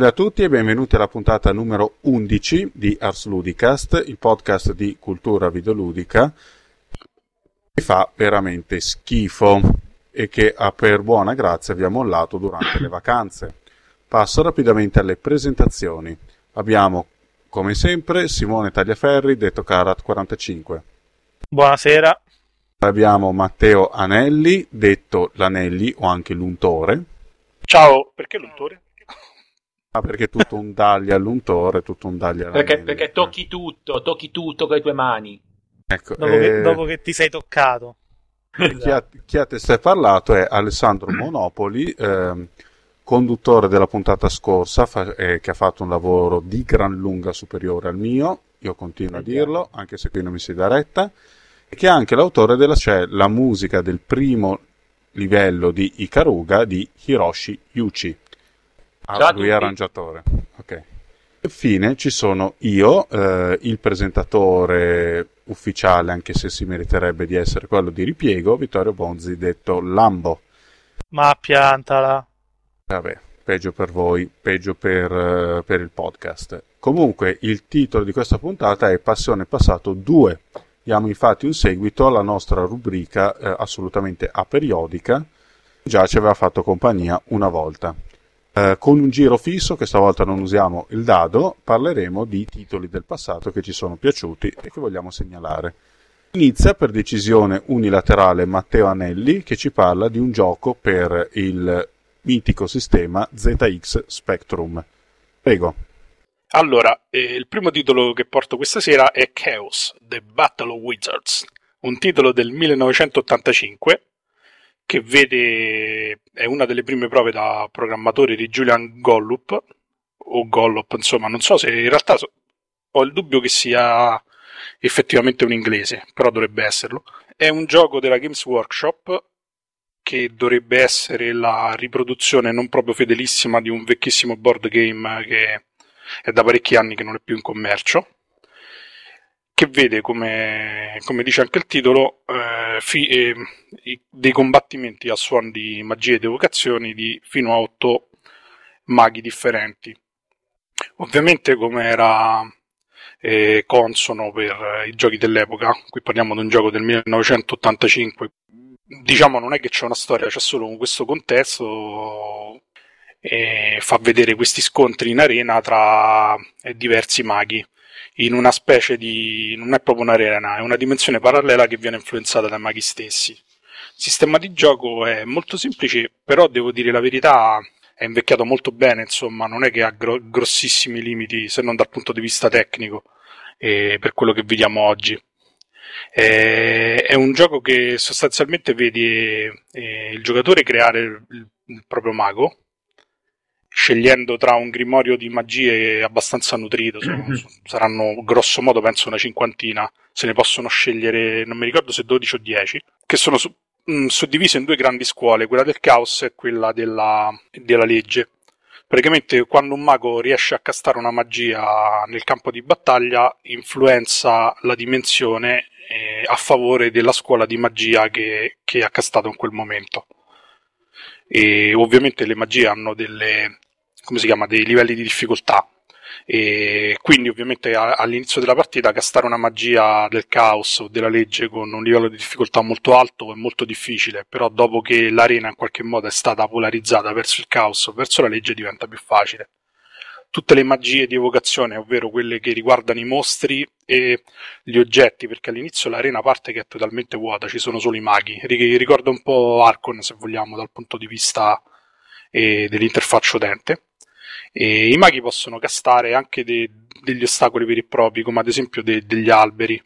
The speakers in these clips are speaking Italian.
Salve a tutti e benvenuti alla puntata numero 11 di Ars Ludicast, il podcast di cultura videoludica che fa veramente schifo e che a per buona grazia vi ha mollato durante le vacanze. Passo rapidamente alle presentazioni. Abbiamo, come sempre, Simone Tagliaferri, detto Karat45. Buonasera. Abbiamo Matteo Anelli, detto L'Anelli o anche l'Untore. Ciao, perché l'Untore? Ah, perché è tutto un dagli all'untore, tutto un dagli all'anelli. Perché, perché tocchi tutto, tocchi tutto con le tue mani. Ecco, Dopo, eh, che, dopo che ti sei toccato. chi, ha, chi ha testé parlato è Alessandro Monopoli, ehm, conduttore della puntata scorsa, fa- eh, che ha fatto un lavoro di gran lunga superiore al mio, io continuo a dirlo, anche se qui non mi si dà retta, e che è anche l'autore della cioè, la musica del primo livello di Ikaruga di Hiroshi Yuchi. Ah, lui è arrangiatore. Ok. Infine ci sono io, eh, il presentatore ufficiale, anche se si meriterebbe di essere quello di ripiego, Vittorio Bonzi, detto Lambo. Ma piantala. Vabbè, peggio per voi, peggio per, eh, per il podcast. Comunque, il titolo di questa puntata è Passione Passato 2. Diamo infatti un seguito alla nostra rubrica eh, assolutamente aperiodica, già ci aveva fatto compagnia una volta. Eh, con un giro fisso, che stavolta non usiamo il dado, parleremo di titoli del passato che ci sono piaciuti e che vogliamo segnalare. Inizia per decisione unilaterale Matteo Anelli che ci parla di un gioco per il mitico sistema ZX Spectrum. Prego. Allora, eh, il primo titolo che porto questa sera è Chaos, The Battle of Wizards, un titolo del 1985 che vede è una delle prime prove da programmatore di Julian Gollup o Gollop, insomma, non so se in realtà so- ho il dubbio che sia effettivamente un inglese, però dovrebbe esserlo. È un gioco della Games Workshop che dovrebbe essere la riproduzione non proprio fedelissima di un vecchissimo board game che è da parecchi anni che non è più in commercio, che vede, come, come dice anche il titolo, eh, fi- eh, dei combattimenti a suon di magie ed evocazioni di fino a otto maghi differenti. Ovviamente, come era eh, consono per i giochi dell'epoca, qui parliamo di un gioco del 1985, diciamo non è che c'è una storia, c'è solo questo contesto e fa vedere questi scontri in arena tra eh, diversi maghi in una specie di non è proprio un'arena, è una dimensione parallela che viene influenzata dai maghi stessi. Il sistema di gioco è molto semplice, però devo dire la verità, è invecchiato molto bene, insomma, non è che ha gro- grossissimi limiti se non dal punto di vista tecnico eh, per quello che vediamo oggi. Eh, è un gioco che sostanzialmente vede eh, il giocatore creare il, il proprio mago, scegliendo tra un grimorio di magie abbastanza nutrito, sono- saranno grosso modo penso una cinquantina, se ne possono scegliere, non mi ricordo se 12 o 10, che sono su- mh, suddivise in due grandi scuole, quella del caos e quella della, della legge. Praticamente quando un mago riesce a castare una magia nel campo di battaglia, influenza la dimensione eh, a favore della scuola di magia che, che ha castato in quel momento. E ovviamente le magie hanno delle, come si chiama, dei livelli di difficoltà. E quindi ovviamente all'inizio della partita castare una magia del caos o della legge con un livello di difficoltà molto alto è molto difficile, però dopo che l'arena in qualche modo è stata polarizzata verso il caos o verso la legge diventa più facile. Tutte le magie di evocazione, ovvero quelle che riguardano i mostri e gli oggetti, perché all'inizio l'arena parte che è totalmente vuota, ci sono solo i maghi. Ri- Ricorda un po' Arcon, se vogliamo, dal punto di vista eh, dell'interfaccia utente. E I maghi possono castare anche de- degli ostacoli veri e propri, come ad esempio de- degli alberi.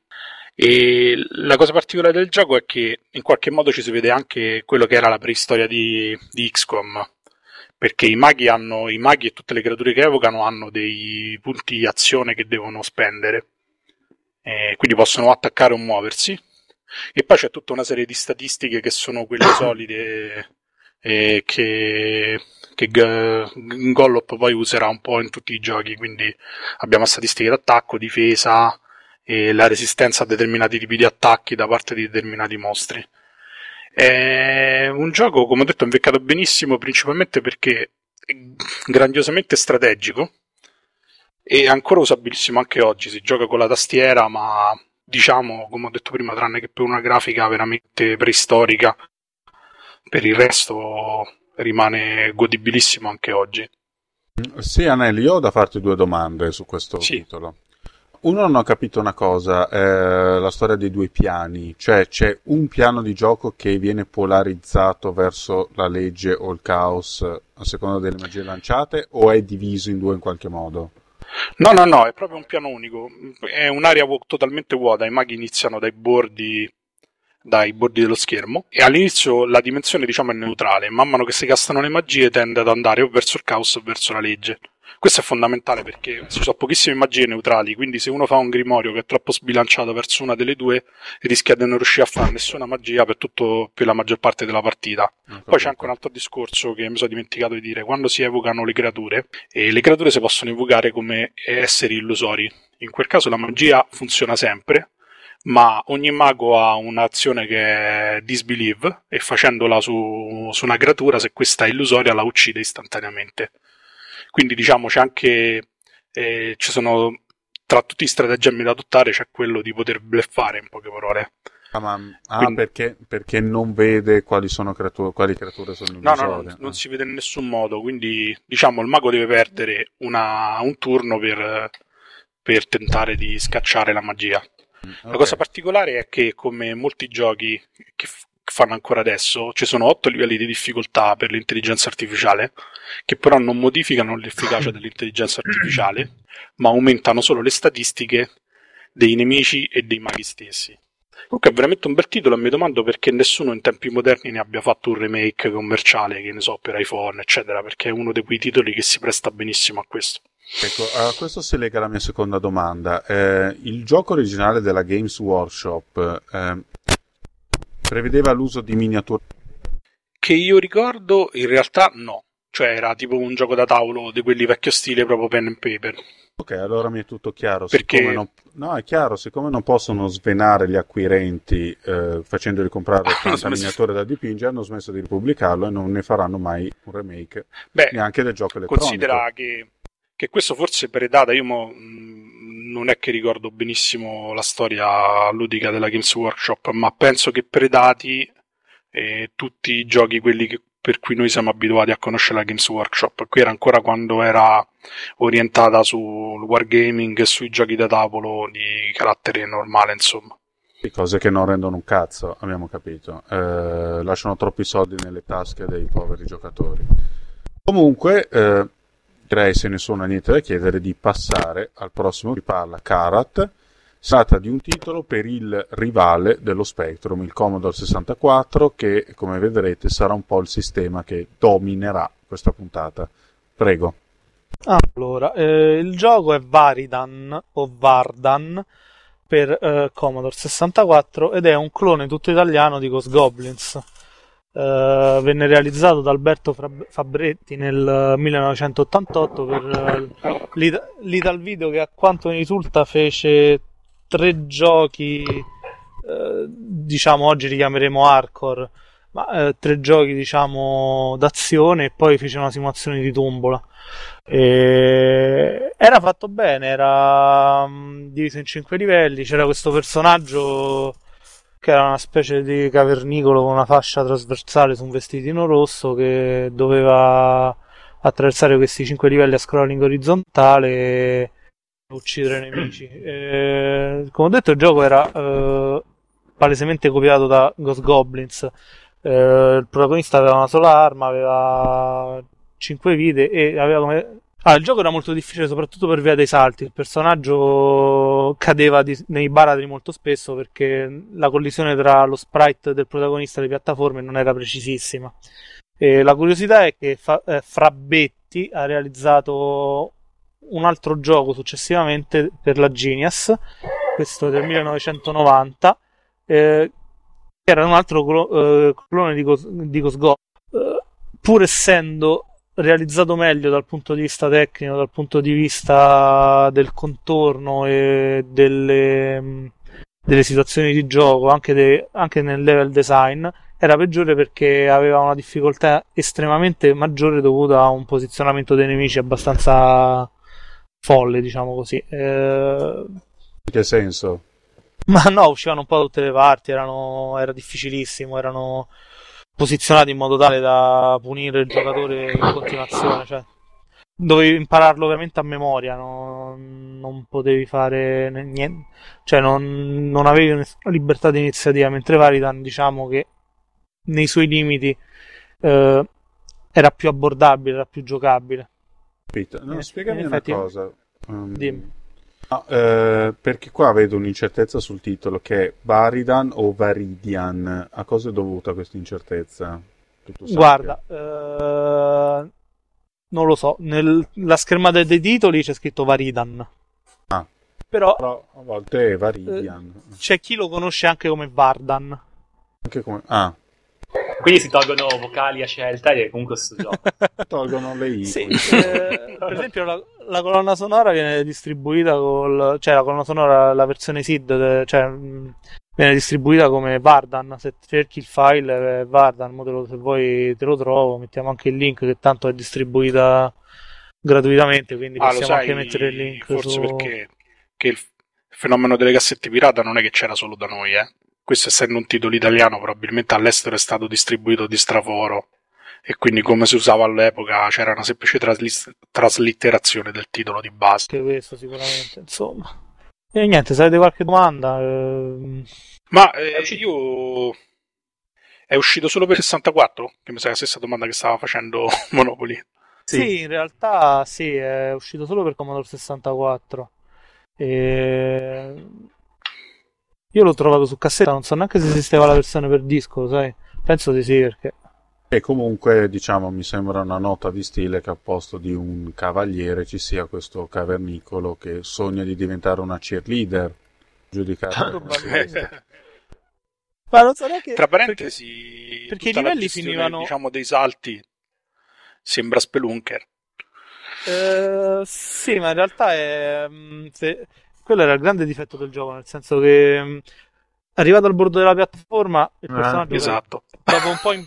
E la cosa particolare del gioco è che in qualche modo ci si vede anche quello che era la preistoria di, di XCOM. Perché i maghi, hanno, i maghi e tutte le creature che evocano hanno dei punti azione che devono spendere. Eh, quindi possono attaccare o muoversi. E poi c'è tutta una serie di statistiche che sono quelle solide eh, che, che G- Gollop poi userà un po' in tutti i giochi. Quindi abbiamo statistiche d'attacco, difesa e la resistenza a determinati tipi di attacchi da parte di determinati mostri. È un gioco, come ho detto, invecchiato benissimo, principalmente perché grandiosamente strategico e ancora usabilissimo anche oggi. Si gioca con la tastiera, ma diciamo, come ho detto prima, tranne che per una grafica veramente preistorica, per il resto rimane godibilissimo anche oggi. Sì, Anelli, io ho da farti due domande su questo Sì. titolo. Uno non ho capito una cosa, eh, la storia dei due piani, cioè c'è un piano di gioco che viene polarizzato verso la legge o il caos a seconda delle magie lanciate o è diviso in due in qualche modo? No, no, no, è proprio un piano unico. È un'area vu- totalmente vuota. I maghi iniziano dai bordi, dai bordi dello schermo e all'inizio la dimensione, diciamo, è neutrale. Man mano che si castano le magie tende ad andare o verso il caos o verso la legge. Questo è fondamentale perché ci sono pochissime magie neutrali, quindi se uno fa un grimorio che è troppo sbilanciato verso una delle due, rischia di non riuscire a fare nessuna magia per, tutto, per la maggior parte della partita. Poi c'è anche un altro discorso che mi sono dimenticato di dire. Quando si evocano le creature, e le creature si possono evocare come esseri illusori. In quel caso la magia funziona sempre, ma ogni mago ha un'azione che è disbelieve e facendola su, su una creatura, se questa è illusoria, la uccide istantaneamente. Quindi diciamo c'è anche... eh, ci sono tra tutti i stratagemmi da adottare c'è quello di poter bleffare in poche parole. Ah, ma- ah, Quindi- perché, perché non vede quali sono creature, quali creature sono No, no, illusorie? no, non si vede in nessun modo, quindi diciamo il mago deve perdere una- un turno per, per tentare di scacciare la magia. Mm, La cosa particolare è che, come molti giochi che fanno ancora adesso, ci sono otto livelli di difficoltà per l'intelligenza artificiale, che però non modificano l'efficacia dell'intelligenza artificiale, ma aumentano solo le statistiche dei nemici e dei maghi stessi. Comunque è veramente un bel titolo e mi domando perché nessuno in tempi moderni ne abbia fatto un remake commerciale, che ne so, per iPhone, eccetera, perché è uno di quei titoli che si presta benissimo a questo. Ecco, a questo si lega la mia seconda domanda. Eh, il gioco originale della Games Workshop eh, prevedeva l'uso di miniature. Che io ricordo, in realtà no. Cioè era tipo un gioco da tavolo di quelli vecchio stile, proprio pen and paper. Ok, allora mi è tutto chiaro. Perché- non... No, è chiaro, siccome non possono svenare gli acquirenti eh, facendoli comprare Hanno 80 smesso- miniature da dipingere, hanno smesso di ripubblicarlo e non ne faranno mai un remake Beh, neanche del gioco elettronico. considera che, che questo forse per data, io mo, mh, non è che ricordo benissimo la storia ludica della Games Workshop, ma penso che predati eh, tutti i giochi, quelli che- per cui noi siamo abituati a conoscere la Games Workshop. Qui era ancora quando era orientata sul wargaming e sui giochi da tavolo di carattere normale, insomma. Cose che non rendono un cazzo, abbiamo capito. Eh, lasciano troppi soldi nelle tasche dei poveri giocatori. Comunque, eh, direi se nessuno ha niente da chiedere di passare al prossimo. Vi parla Karat. Si tratta di un titolo per il rivale dello Spectrum, il Commodore 64, che come vedrete sarà un po' il sistema che dominerà questa puntata. Prego. Allora, eh, il gioco è Varidan o Vardan per eh, Commodore 64 ed è un clone tutto italiano di Ghost Goblins. Eh, venne realizzato da Alberto Fabretti nel 1988 per eh, l'Ita- l'Ital Video che a quanto mi risulta fece tre giochi, eh, diciamo oggi li chiameremo hardcore, ma eh, tre giochi diciamo d'azione e poi fece una simulazione di tombola. E era fatto bene, era mm, diviso in cinque livelli. C'era questo personaggio che era una specie di cavernicolo con una fascia trasversale su un vestitino rosso che doveva attraversare questi cinque livelli a scrolling orizzontale e uccidere i nemici. E, come ho detto, il gioco era eh, palesemente copiato da Ghost Goblins. Eh, il protagonista aveva una sola arma, aveva 5 vite e aveva come... Ah, il gioco era molto difficile soprattutto per via dei salti. Il personaggio cadeva di- nei baratri molto spesso perché la collisione tra lo sprite del protagonista e le piattaforme non era precisissima. E la curiosità è che fa- eh, Frabetti ha realizzato un altro gioco successivamente per la Genius, questo del 1990, eh, che era un altro clo- eh, clone di, Ghost- di. Eh, pur essendo realizzato meglio dal punto di vista tecnico, dal punto di vista del contorno e delle, mh, delle situazioni di gioco, anche, de- anche nel level design, era peggiore perché aveva una difficoltà estremamente maggiore dovuta a un posizionamento dei nemici abbastanza folle, diciamo così. Eh... In che senso? Ma no, uscivano un po' da tutte le parti, erano... era difficilissimo, erano posizionati in modo tale da punire il giocatore in continuazione, cioè dovevi impararlo veramente a memoria, no? non potevi fare niente, cioè non, non avevi libertà di iniziativa, mentre Varidan diciamo che nei suoi limiti eh, era più abbordabile, era più giocabile. No, spiegami effetti, una cosa. Um, dimmi. No, eh, perché qua vedo un'incertezza sul titolo che è Varidan o Varidian. A cosa è dovuta questa incertezza? Guarda, eh, non lo so. Nella schermata dei titoli c'è scritto Varidan. Ah. Però, Però a volte è Varidian. Eh, c'è chi lo conosce anche come Vardan. Anche come... Ah. Quindi si tolgono vocali a scelta e comunque si gioca. tolgono le I. Sì, eh, per esempio la, la, colonna sonora viene distribuita col... cioè la colonna sonora, la versione SID, cioè viene distribuita come Vardan. Se cerchi il file eh, Vardan, lo, se vuoi te lo trovo, mettiamo anche il link che tanto è distribuita gratuitamente, quindi ah, possiamo sai, anche mettere il link. Forse su... perché il fenomeno delle cassette pirata non è che c'era solo da noi, eh questo essendo un titolo italiano probabilmente all'estero è stato distribuito di straforo e quindi come si usava all'epoca c'era una semplice traslis- traslitterazione del titolo di base. Che questo sicuramente, insomma. E niente, se avete qualche domanda... Eh... Ma eh, io... È uscito solo per 64? Che mi sa la stessa domanda che stava facendo Monopoli. Sì. sì, in realtà sì, è uscito solo per Commodore 64. E... Io l'ho trovato su cassetta, non so neanche se esisteva la versione per disco, sai? Penso di sì, perché... E comunque, diciamo, mi sembra una nota di stile che a posto di un cavaliere ci sia questo cavernicolo che sogna di diventare una cheerleader, giudicato Ma non so neanche... Tra parentesi, perché, perché i livelli finivano... Diciamo dei salti, sembra Spelunker. Uh, sì, ma in realtà è... Mm, se, quello era il grande difetto del gioco, nel senso che mh, arrivato al bordo della piattaforma, il eh, personaggio eh, esatto. dopo, un po in,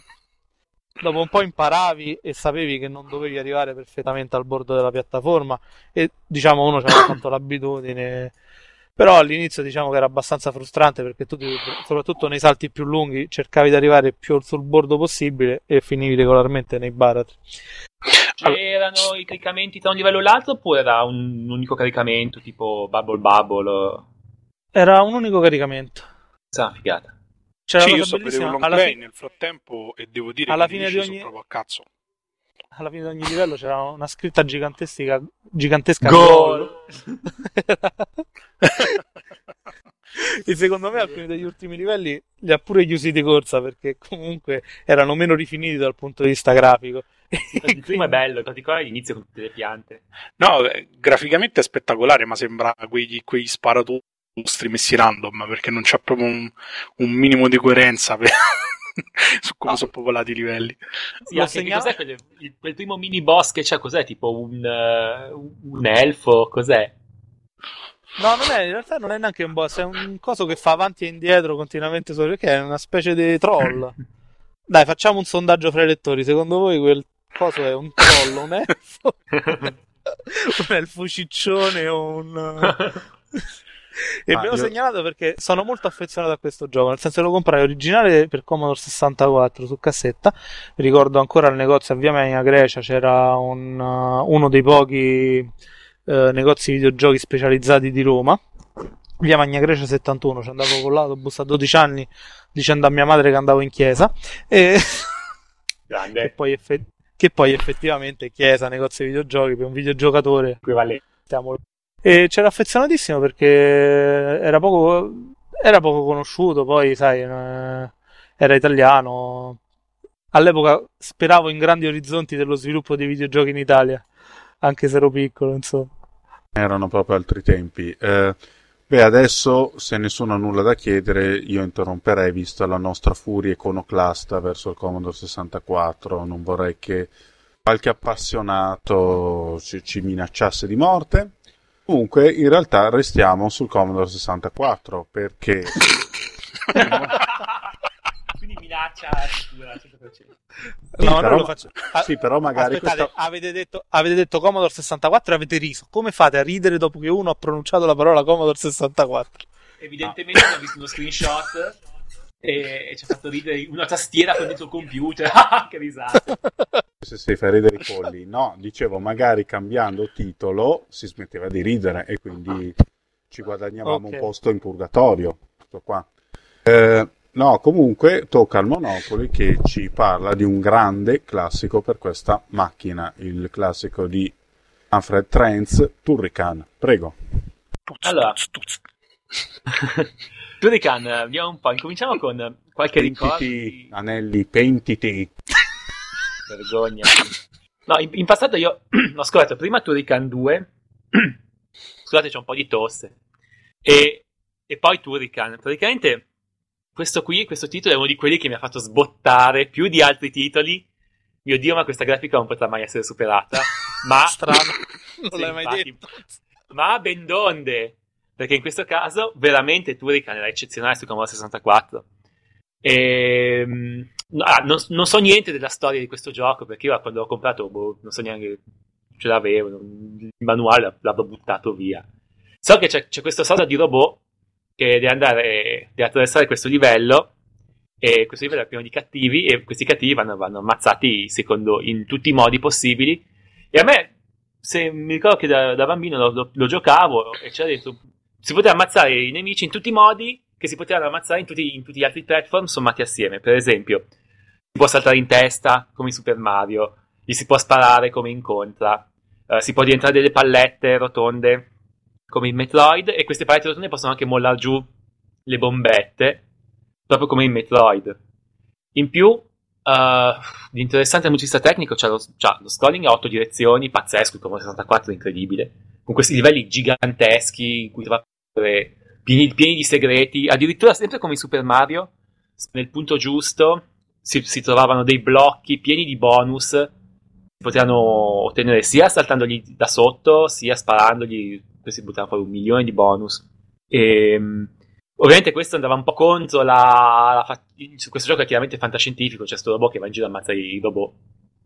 dopo un po' imparavi e sapevi che non dovevi arrivare perfettamente al bordo della piattaforma e diciamo uno ci aveva fatto l'abitudine però all'inizio diciamo che era abbastanza frustrante perché tu soprattutto nei salti più lunghi cercavi di arrivare più sul bordo possibile e finivi regolarmente nei baratri C'erano i caricamenti tra un livello e l'altro oppure era un unico caricamento tipo Bubble Bubble? Era un unico caricamento. Sa, figata. C'era sì, io so bellissima. Long alla fi- nel frattempo e devo dire alla che fine di ogni... proprio a cazzo. Alla fine di ogni livello c'era una scritta gigantesca, gigantesca Goal. e secondo me alcuni degli ultimi livelli li ha pure chiusi di corsa perché comunque erano meno rifiniti dal punto di vista grafico. Il primo è bello, in particolare l'inizio con tutte le piante. No, eh, graficamente è spettacolare, ma sembra quegli, quegli sparatutri messi random, perché non c'è proprio un, un minimo di coerenza per... su come no. sono popolati i livelli. Sì, anche segnala... cos'è quel, il, quel, primo mini boss che c'è? Cos'è? Tipo un, uh, un elfo? Cos'è? No, non è, in realtà non è neanche un boss, è un coso che fa avanti e indietro continuamente, perché è una specie di troll. Dai, facciamo un sondaggio fra i lettori. Secondo voi quel Cosa è? Un trollo, un elfo? un elfo ciccione o un... E ah, abbiamo io... segnalato perché sono molto affezionato a questo gioco, nel senso che lo comprai originale per Commodore 64 su cassetta. Ricordo ancora al negozio a Via Menia Grecia c'era un, uh, uno dei pochi uh, negozi videogiochi specializzati di Roma. Via Magna Grecia 71, ci andavo con l'autobus a 12 anni dicendo a mia madre che andavo in chiesa e, e poi effettivamente che poi effettivamente chiesa, negozio di videogiochi per un videogiocatore stiamo... e c'era affezionatissimo perché era poco, era poco conosciuto poi sai eh, era italiano. All'epoca speravo in grandi orizzonti dello sviluppo dei videogiochi in Italia anche se ero piccolo insomma. Erano proprio altri tempi. Eh, beh adesso se nessuno ha nulla da chiedere io interromperei visto la nostra furia iconoclasta verso il Commodore 64 non vorrei che qualche appassionato ci, ci minacciasse di morte comunque in realtà restiamo sul Commodore 64 perché minaccia sicura al 100%. Sì, No, però- non lo faccio. Ah, sì, però magari Aspettate, questa- avete, detto, avete detto Commodore 64 e avete riso. Come fate a ridere dopo che uno ha pronunciato la parola Commodore 64? Evidentemente abbiamo visto uno screenshot e, e ci ha fatto ridere una tastiera con dentro il computer. che risate. se si fa ridere i polli. No, dicevo, magari cambiando titolo si smetteva di ridere e quindi ci guadagnavamo Ok. un posto in purgatorio. Tutto qua. Eh, no, comunque tocca al Monopoli che ci parla di un grande classico per questa macchina, il classico di Manfred Trenz, Turrican. Prego. Allora. Turrican, vediamo un po'. Incominciamo con qualche ricordo. Anelli, pentiti. Vergogna. No, in, in passato io ho scoperto prima Turrican 2. Scusate, c'è un po' di tosse. E, e poi Turrican. Praticamente questo qui, questo titolo è uno di quelli che mi ha fatto sbottare più di altri titoli. Mio Dio, ma questa grafica non potrà mai essere superata. Ma Strano. Non l'hai mai infatti. detto. ma ben donde perché in questo caso veramente Turrican era eccezionale su Commodore 64 e, mm, ah, non, non so niente della storia di questo gioco perché io quando l'ho comprato boh, non so neanche ce l'avevo il manuale l'avrò buttato via. So che c'è, c'è questa sorta di robot che deve andare deve attraversare questo livello e questo livello è pieno di cattivi e questi cattivi vanno, vanno ammazzati secondo in tutti i modi possibili. E a me se mi ricordo che da, da bambino lo, lo- lo giocavo e c'era dentro si poteva ammazzare i nemici in tutti i modi che si potevano ammazzare in tutti, in tutti gli altri platform sommati assieme. Per esempio si può saltare in testa come in Super Mario gli si può sparare come in Contra eh, si può diventare delle pallette rotonde come in Metroid e queste pallette rotonde possono anche mollare giù le bombette proprio come in Metroid. In più Uh, di interessante tecnico c'è lo, c'ha lo scrolling a otto direzioni, pazzesco, il Commodore 64 è incredibile, con questi livelli giganteschi in cui trovate pieni, pieni di segreti, addirittura sempre come in Super Mario, nel punto giusto si, si trovavano dei blocchi pieni di bonus, si potevano ottenere sia saltandogli da sotto, sia sparandogli, questi buttavano fuori un milione di bonus. E, Ovviamente questo andava un po' contro la, la questo gioco è chiaramente fantascientifico, c'è sto robot che va in giro a ammazzare i robot.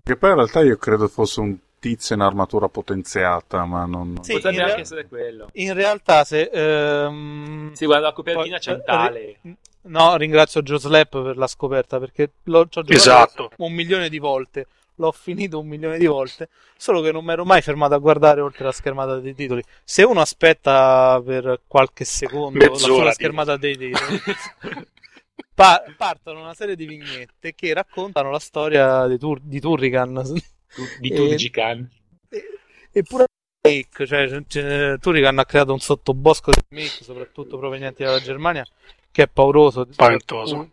Che poi in realtà io credo fosse un tizio in armatura potenziata, ma non... Sì, Potrebbe in anche essere quello. In realtà, se. ehm, Sì, guarda la copertina poi- centrale. ri- no, ringrazio Joe Slap per la scoperta perché l'ho ci ho giocato Esatto. un milione di volte. L'ho finito un milione di volte. Solo che non mi ero mai fermato a guardare oltre la schermata dei titoli. Se uno aspetta per qualche secondo la Mezz'ora, sola dico. schermata dei titoli, pa- partono una serie di vignette che raccontano la storia di, Tur- di Turrican. Di Eh, Turgican. Eppure fake, cioè, Turrican ha creato un sottobosco di make, soprattutto provenienti dalla Germania, che è pauroso. Spaventoso.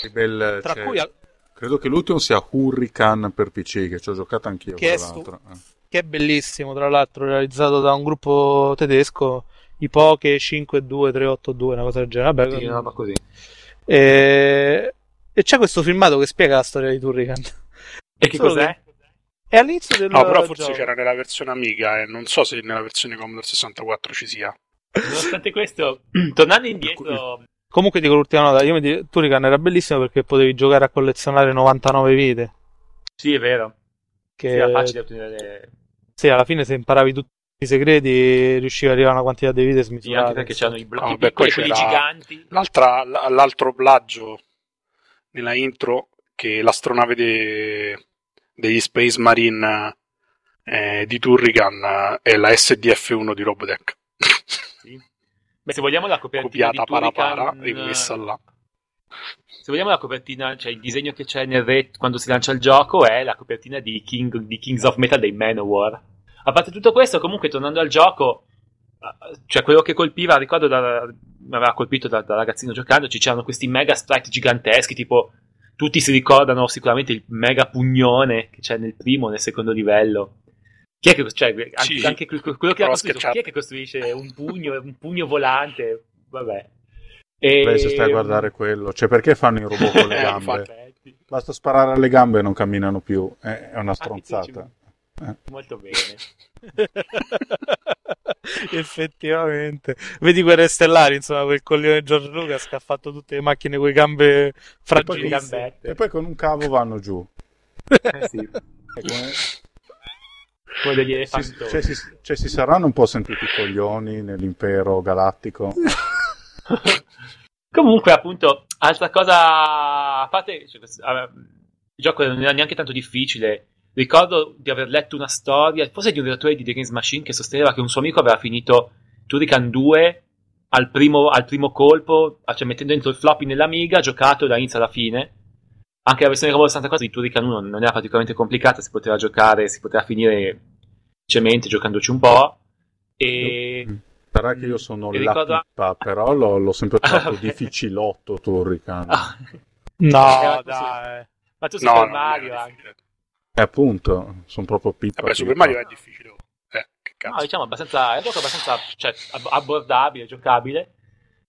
Che bel- Tra cioè, cui al- Credo che l'ultimo sia Hurricane per PC, che ci ho giocato anch'io, Che è tra stu- l'altro. Eh. che è bellissimo, tra l'altro, realizzato da un gruppo tedesco, i Poche 52382, una cosa del genere. Vabbè, Sì, roba così. e... e c'è questo filmato che spiega la storia di Turrican. E che Solo cos'è? È all'inizio del No, però forse gioco. c'era nella versione Amiga e non so se nella versione Commodore 64 ci sia. Nonostante questo, tornando indietro, Comunque dico l'ultima nota, io mi di- Turrican era bellissimo perché potevi giocare a collezionare 99 vite. sì, è vero. Che Sì, era facile ottenere. Sì, alla fine se imparavi tutti i segreti riuscivi ad arrivare a una quantità di vite Sì, smisurata. anche perché c'erano i blocchi Ah, beh, piccoli, quelli giganti. L'altro plagio nella intro che l'astronave de- degli Space Marine eh, di Turrican eh, è la SDF-1 di Robotech. Sì. Beh, se vogliamo la copertina Copiata di Turrican, parapara e messa là. Se vogliamo la copertina, cioè il disegno che c'è nel ret quando si lancia il gioco è la copertina di, King, di Kings of Metal dei Manowar. A parte tutto questo, comunque tornando al gioco, eh, cioè quello che colpiva, ricordo da, mi aveva colpito da, da ragazzino giocandoci, c'erano questi mega sprite giganteschi, tipo tutti si ricordano sicuramente il mega pugnone che c'è nel primo e nel secondo livello. Chi è che, cioè, anche, Sì, anche quello che l'ha prova a costruito, chi è che costruisce un pugno, un pugno volante? Vabbè. E... Beh, se stai a guardare quello, cioè perché fanno i robot con le Eh, gambe? Basta sparare alle gambe e non camminano più, è una Ah, stronzata. Molto bene. Effettivamente. Vedi Guerre Stellari, insomma, quel coglione George Lucas che ha fatto tutte le macchine con le gambe fragilissime. E poi con un cavo vanno giù. Eh sì. E come- Come degli si, elefantoni. cioè, si, cioè, si saranno un po' sentiti i coglioni nell'impero galattico. Comunque, appunto, altra cosa, a parte, cioè, il gioco non era neanche tanto difficile. Ricordo di aver letto una storia, forse di un redattore di The Games Machine, che sosteneva che un suo amico aveva finito Turrican 2 al primo, al primo colpo, cioè mettendo dentro il floppy nell'Amiga, giocato dall'inizio alla fine. Anche la versione Commodore 64 di Turrican 1 non era particolarmente complicata, si poteva giocare, si poteva finire velocemente giocandoci un po'. E Sarà che io sono Mi la ricordo- pippa, però l'ho, l'ho sempre trovato difficilotto Turrican. Ah. No, Eh, dai. Ma tu No, Super no, Mario anche. Difficile. E appunto, sono proprio pippa. Vabbè, Super. Mario è difficile. Eh, che cazzo. No, diciamo abbastanza, è un gioco abbastanza cioè, ab- abbordabile, giocabile.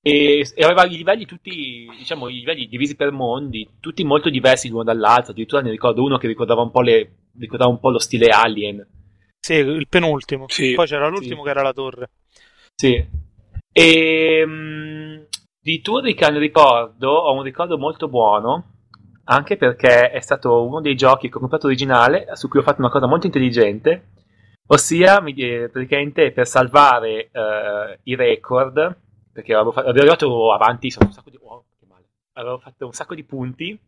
E, e aveva i livelli tutti, diciamo, i livelli divisi per mondi, tutti molto diversi l'uno dall'altro. Addirittura ne ricordo uno che ricordava un po', le, ricordava un po' lo stile Alien. Sì, il penultimo. Sì. Poi c'era l'ultimo Sì. che era la torre. Sì. E mm, di Turrican ricordo, ho un ricordo molto buono, anche perché è stato uno dei giochi che ho comprato originale, su cui ho fatto una cosa molto intelligente, ossia eh, praticamente per salvare eh, i record, perché avevo, fa- avevo arrivato avanti, insomma, un sacco di... oh. Avevo fatto un sacco di punti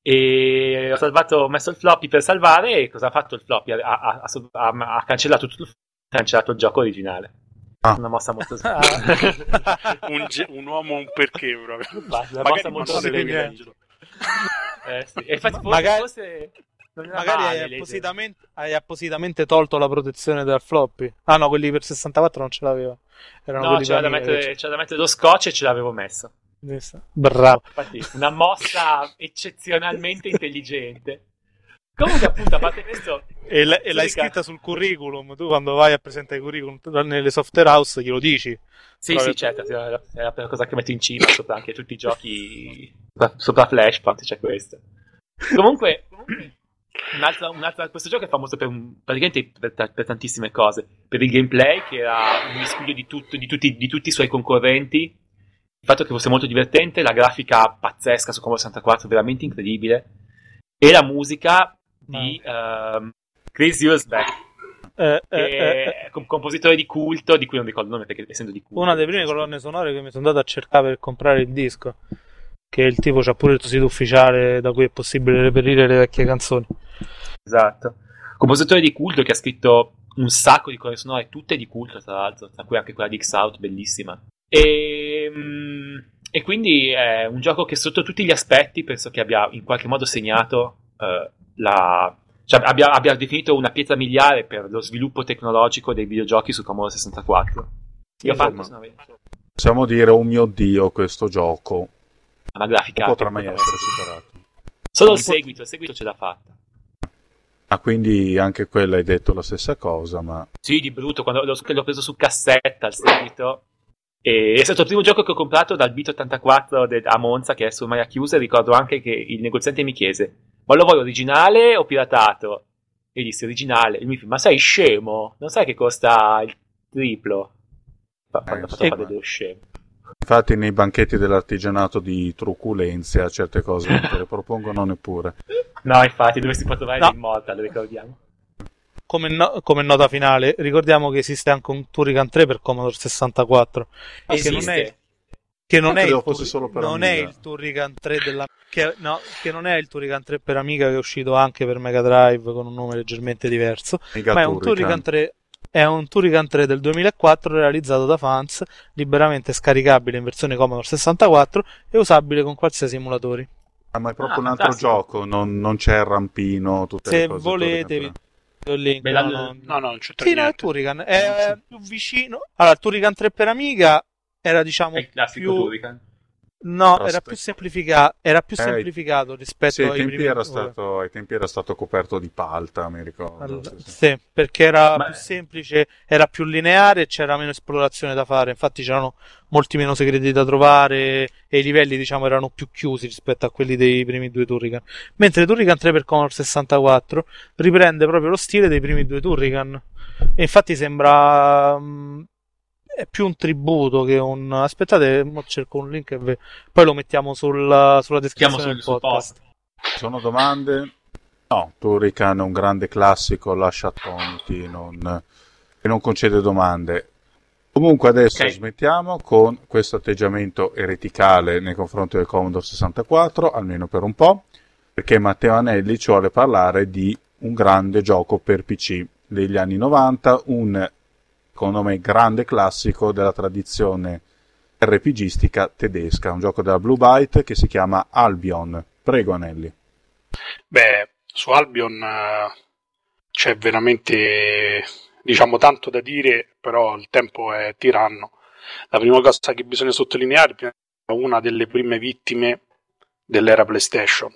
e ho salvato, ho messo il floppy per salvare e cosa ha fatto il floppy? Ha, ha- ha- ha- cancellato tutto il ha cancellato il gioco originale. Ah. Una mossa molto un, ge- un uomo un perché proprio. Basta, una mossa molto non Eh, sì. E infatti, Ma- magari- forse Magari male, hai appositamente, hai appositamente tolto la protezione dal floppy. Ah no, quelli per 64 non ce l'aveva. Erano No, c'era da, mettere, c'era da mettere lo scotch e ce l'avevo messo. Bravo. Infatti, una mossa eccezionalmente intelligente. Comunque, appunto, a parte questo, E, l- e l'hai scritta sul curriculum. Tu quando vai a presentare i curriculum nelle software house glielo dici. sì, Vabbè. sì, certo, era la prima cosa che metto in cima sopra anche tutti i giochi sopra, sopra Flashpoint, c'è questo. Comunque, un'altra, un'altra- questo gioco è famoso per un- praticamente per, per tantissime cose. Per il gameplay, che era un miscuglio di, tutto- di tutti, di tutti i suoi concorrenti. Il fatto che fosse molto divertente, la grafica pazzesca su Commodore 64, veramente incredibile. E la musica di ehm, Chris Husbeck, Eh, eh, eh, eh. un compositore di culto, di cui non ricordo il nome perché essendo di culto. Una delle prime colonne sonore che mi sono andato a cercare per comprare il disco. Che il tipo c'ha pure il suo sito ufficiale da cui è possibile reperire le vecchie canzoni. Esatto. Compositore di culto che ha scritto un sacco di colonne sonore, tutte di culto, tra l'altro, tra cui anche quella di X-Out, bellissima. E, mm, e quindi è un gioco che sotto tutti gli aspetti penso che abbia in qualche modo segnato eh, la... cioè abbia, abbia definito una pietra miliare per lo sviluppo tecnologico dei videogiochi su Commodore 64. Io fatto insomma. una, Possiamo dire, oh mio dio, questo gioco una grafica... potrà mai essere superato. Solo il seguito, il seguito ce l'ha fatta. Ah, quindi anche quella hai detto la stessa cosa, ma Sì, di brutto, quando l'ho, l'ho preso su cassetta al seguito. E è stato il primo gioco che ho comprato dal Beat 84 de- a Monza, che è chiuso. E ricordo anche che il negoziante mi chiese: Ma lo vuoi originale o piratato? E io dissi originale. E mi fa: Ma sei scemo? Non sai che costa il triplo? Fa- Quando ho fatto fare ma- dello scemo. Infatti nei banchetti dell'artigianato di truculenzia certe cose non te le propongono neppure. No, infatti, dove si può trovare No. l'Immortal, ricordiamo. Come, no- come nota finale, ricordiamo che esiste anche un Turrican 3 per Commodore 64. Che non è, che non Ah, è, il, Tur- solo per non è il Turrican 3 della che, no, che non è il Turrican 3 per Amiga che è uscito anche per Mega Drive con un nome leggermente diverso, Mega ma è un Turrican 3 è un Turrican 3 del 2004 realizzato da fans, liberamente scaricabile in versione Commodore 64 e usabile con qualsiasi emulatore. Ah, ma è proprio Ah, un altro fantastico. gioco, non, non c'è il rampino, tutte Se le cose. volete, vi- il link, Beh, no, la- no. No, no, non c'entra Sì, no, è. Turrican. È più vicino. Allora, il Turrican 3 per Amiga era, diciamo, È il classico più. Turrican. No, Aspetta. era più semplificato. Era più Eh, semplificato rispetto Sì, ai tempi, primi era stato, ai tempi era stato coperto di palta, mi ricordo. Allora, sì, sì. sì, perché era Ma- più semplice, era più lineare e c'era meno esplorazione da fare. Infatti c'erano molti meno segreti da trovare e i livelli, diciamo, erano più chiusi rispetto a quelli dei primi due Turrican. Mentre Turrican 3 per Commodore 64 riprende proprio lo stile dei primi due Turrican. E infatti sembra. mm, è più un tributo che un... Aspettate, mo cerco un link e ve... poi lo mettiamo sul, sulla descrizione del sul, sul podcast. post. Ci sono domande? No, Turrican è un grande classico, lascia attoniti non, e non concede domande. Comunque adesso Ok. smettiamo con questo atteggiamento ereticale nei confronti del Commodore 64, almeno per un po', perché Matteo Anelli ci vuole parlare di un grande gioco per PC degli anni 90, un secondo me grande classico della tradizione RPGistica tedesca, un gioco della Blue Byte che si chiama Albion. Prego Anelli. Beh, su Albion eh, c'è veramente, diciamo, tanto da dire, però il tempo è tiranno. La prima cosa che bisogna sottolineare è una delle prime vittime dell'era PlayStation.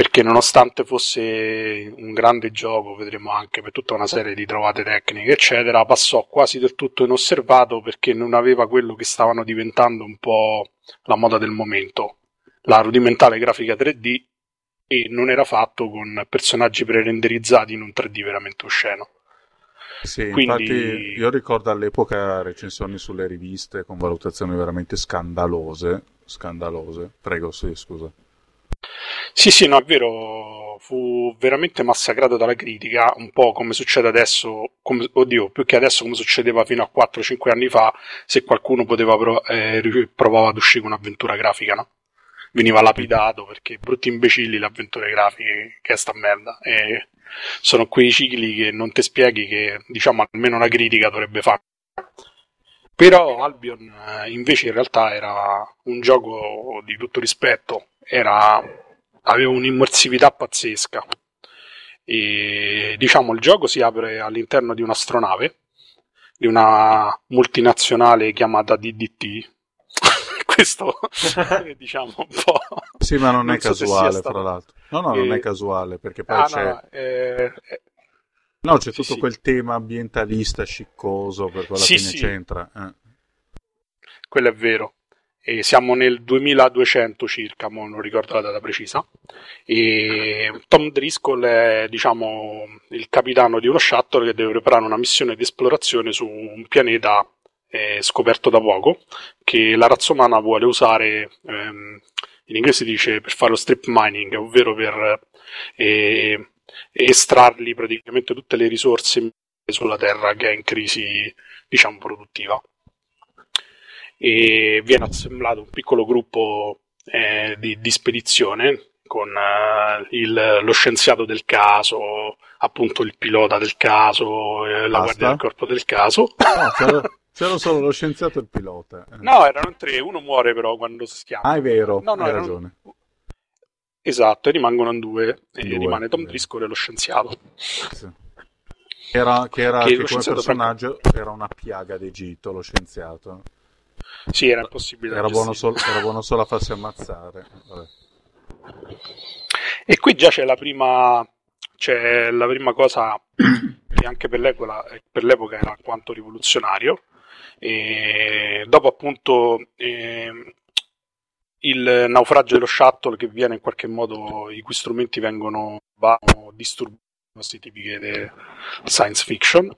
Perché nonostante fosse un grande gioco, vedremo anche per tutta una serie di trovate tecniche, eccetera, passò quasi del tutto inosservato perché non aveva quello che stavano diventando un po' la moda del momento, la rudimentale grafica 3D e non era fatto con personaggi pre-renderizzati in un 3D veramente osceno. Sì, Quindi- infatti io ricordo all'epoca recensioni sulle riviste con valutazioni veramente scandalose. Scandalose. Prego, sì, scusa. Sì, sì, no, è vero, fu veramente massacrato dalla critica, un po' come succede adesso, come, oddio, più che adesso come succedeva fino a 4-5 anni fa, se qualcuno poteva pro- eh, provava ad uscire con un'avventura grafica, no? Veniva lapidato perché brutti imbecilli le avventure grafiche, che è sta merda. E sono quei cicli che non ti spieghi che, diciamo, almeno una critica dovrebbe fare. Però Albion eh, invece in realtà era un gioco di tutto rispetto, era, aveva un'immersività pazzesca. E, diciamo, il gioco si apre all'interno di un'astronave, di una multinazionale chiamata DDT. Questo è diciamo un po'. Sì, ma non, Non è so casuale, stato- fra l'altro. No, no, non Eh, è casuale, perché poi Ah, c'è... no, eh, eh, No, c'è Sì, tutto sì. quel tema ambientalista sciccoso, per quella Sì, fine sì. c'entra. eh. quello è vero. E siamo nel 2200 circa, non ricordo la data precisa. E Tom Driscoll è, diciamo, il capitano di uno shuttle che deve preparare una missione di esplorazione su un pianeta eh, scoperto da poco, che la razza umana vuole usare, ehm, in inglese si dice per fare lo strip mining, ovvero per eh, estrarli praticamente tutte le risorse sulla Terra che è in crisi, diciamo, produttiva e viene assemblato un piccolo gruppo eh, di, di spedizione con eh, il- lo scienziato del caso, appunto il pilota del caso, eh, la guardia del corpo del caso. No, c'era, c'era solo lo scienziato e il pilota. eh. No, erano tre, uno muore però quando si schiama. Ah, è vero, No, no, hai erano- ragione. Esatto, e rimangono due, e Due, rimane Tom eh. Driscoll e lo scienziato. Sì. Era, che era Che che come personaggio era una piaga d'Egitto, lo scienziato. Sì, era impossibile. da Era buono, sol- era buono solo a farsi ammazzare. Vabbè. E qui già c'è la prima, c'è la prima cosa che anche per l'epoca, per l'epoca era alquanto rivoluzionario. E dopo appunto ehm, il naufragio dello shuttle che viene in qualche modo, i cui strumenti vengono disturbati, queste tipiche de- science fiction.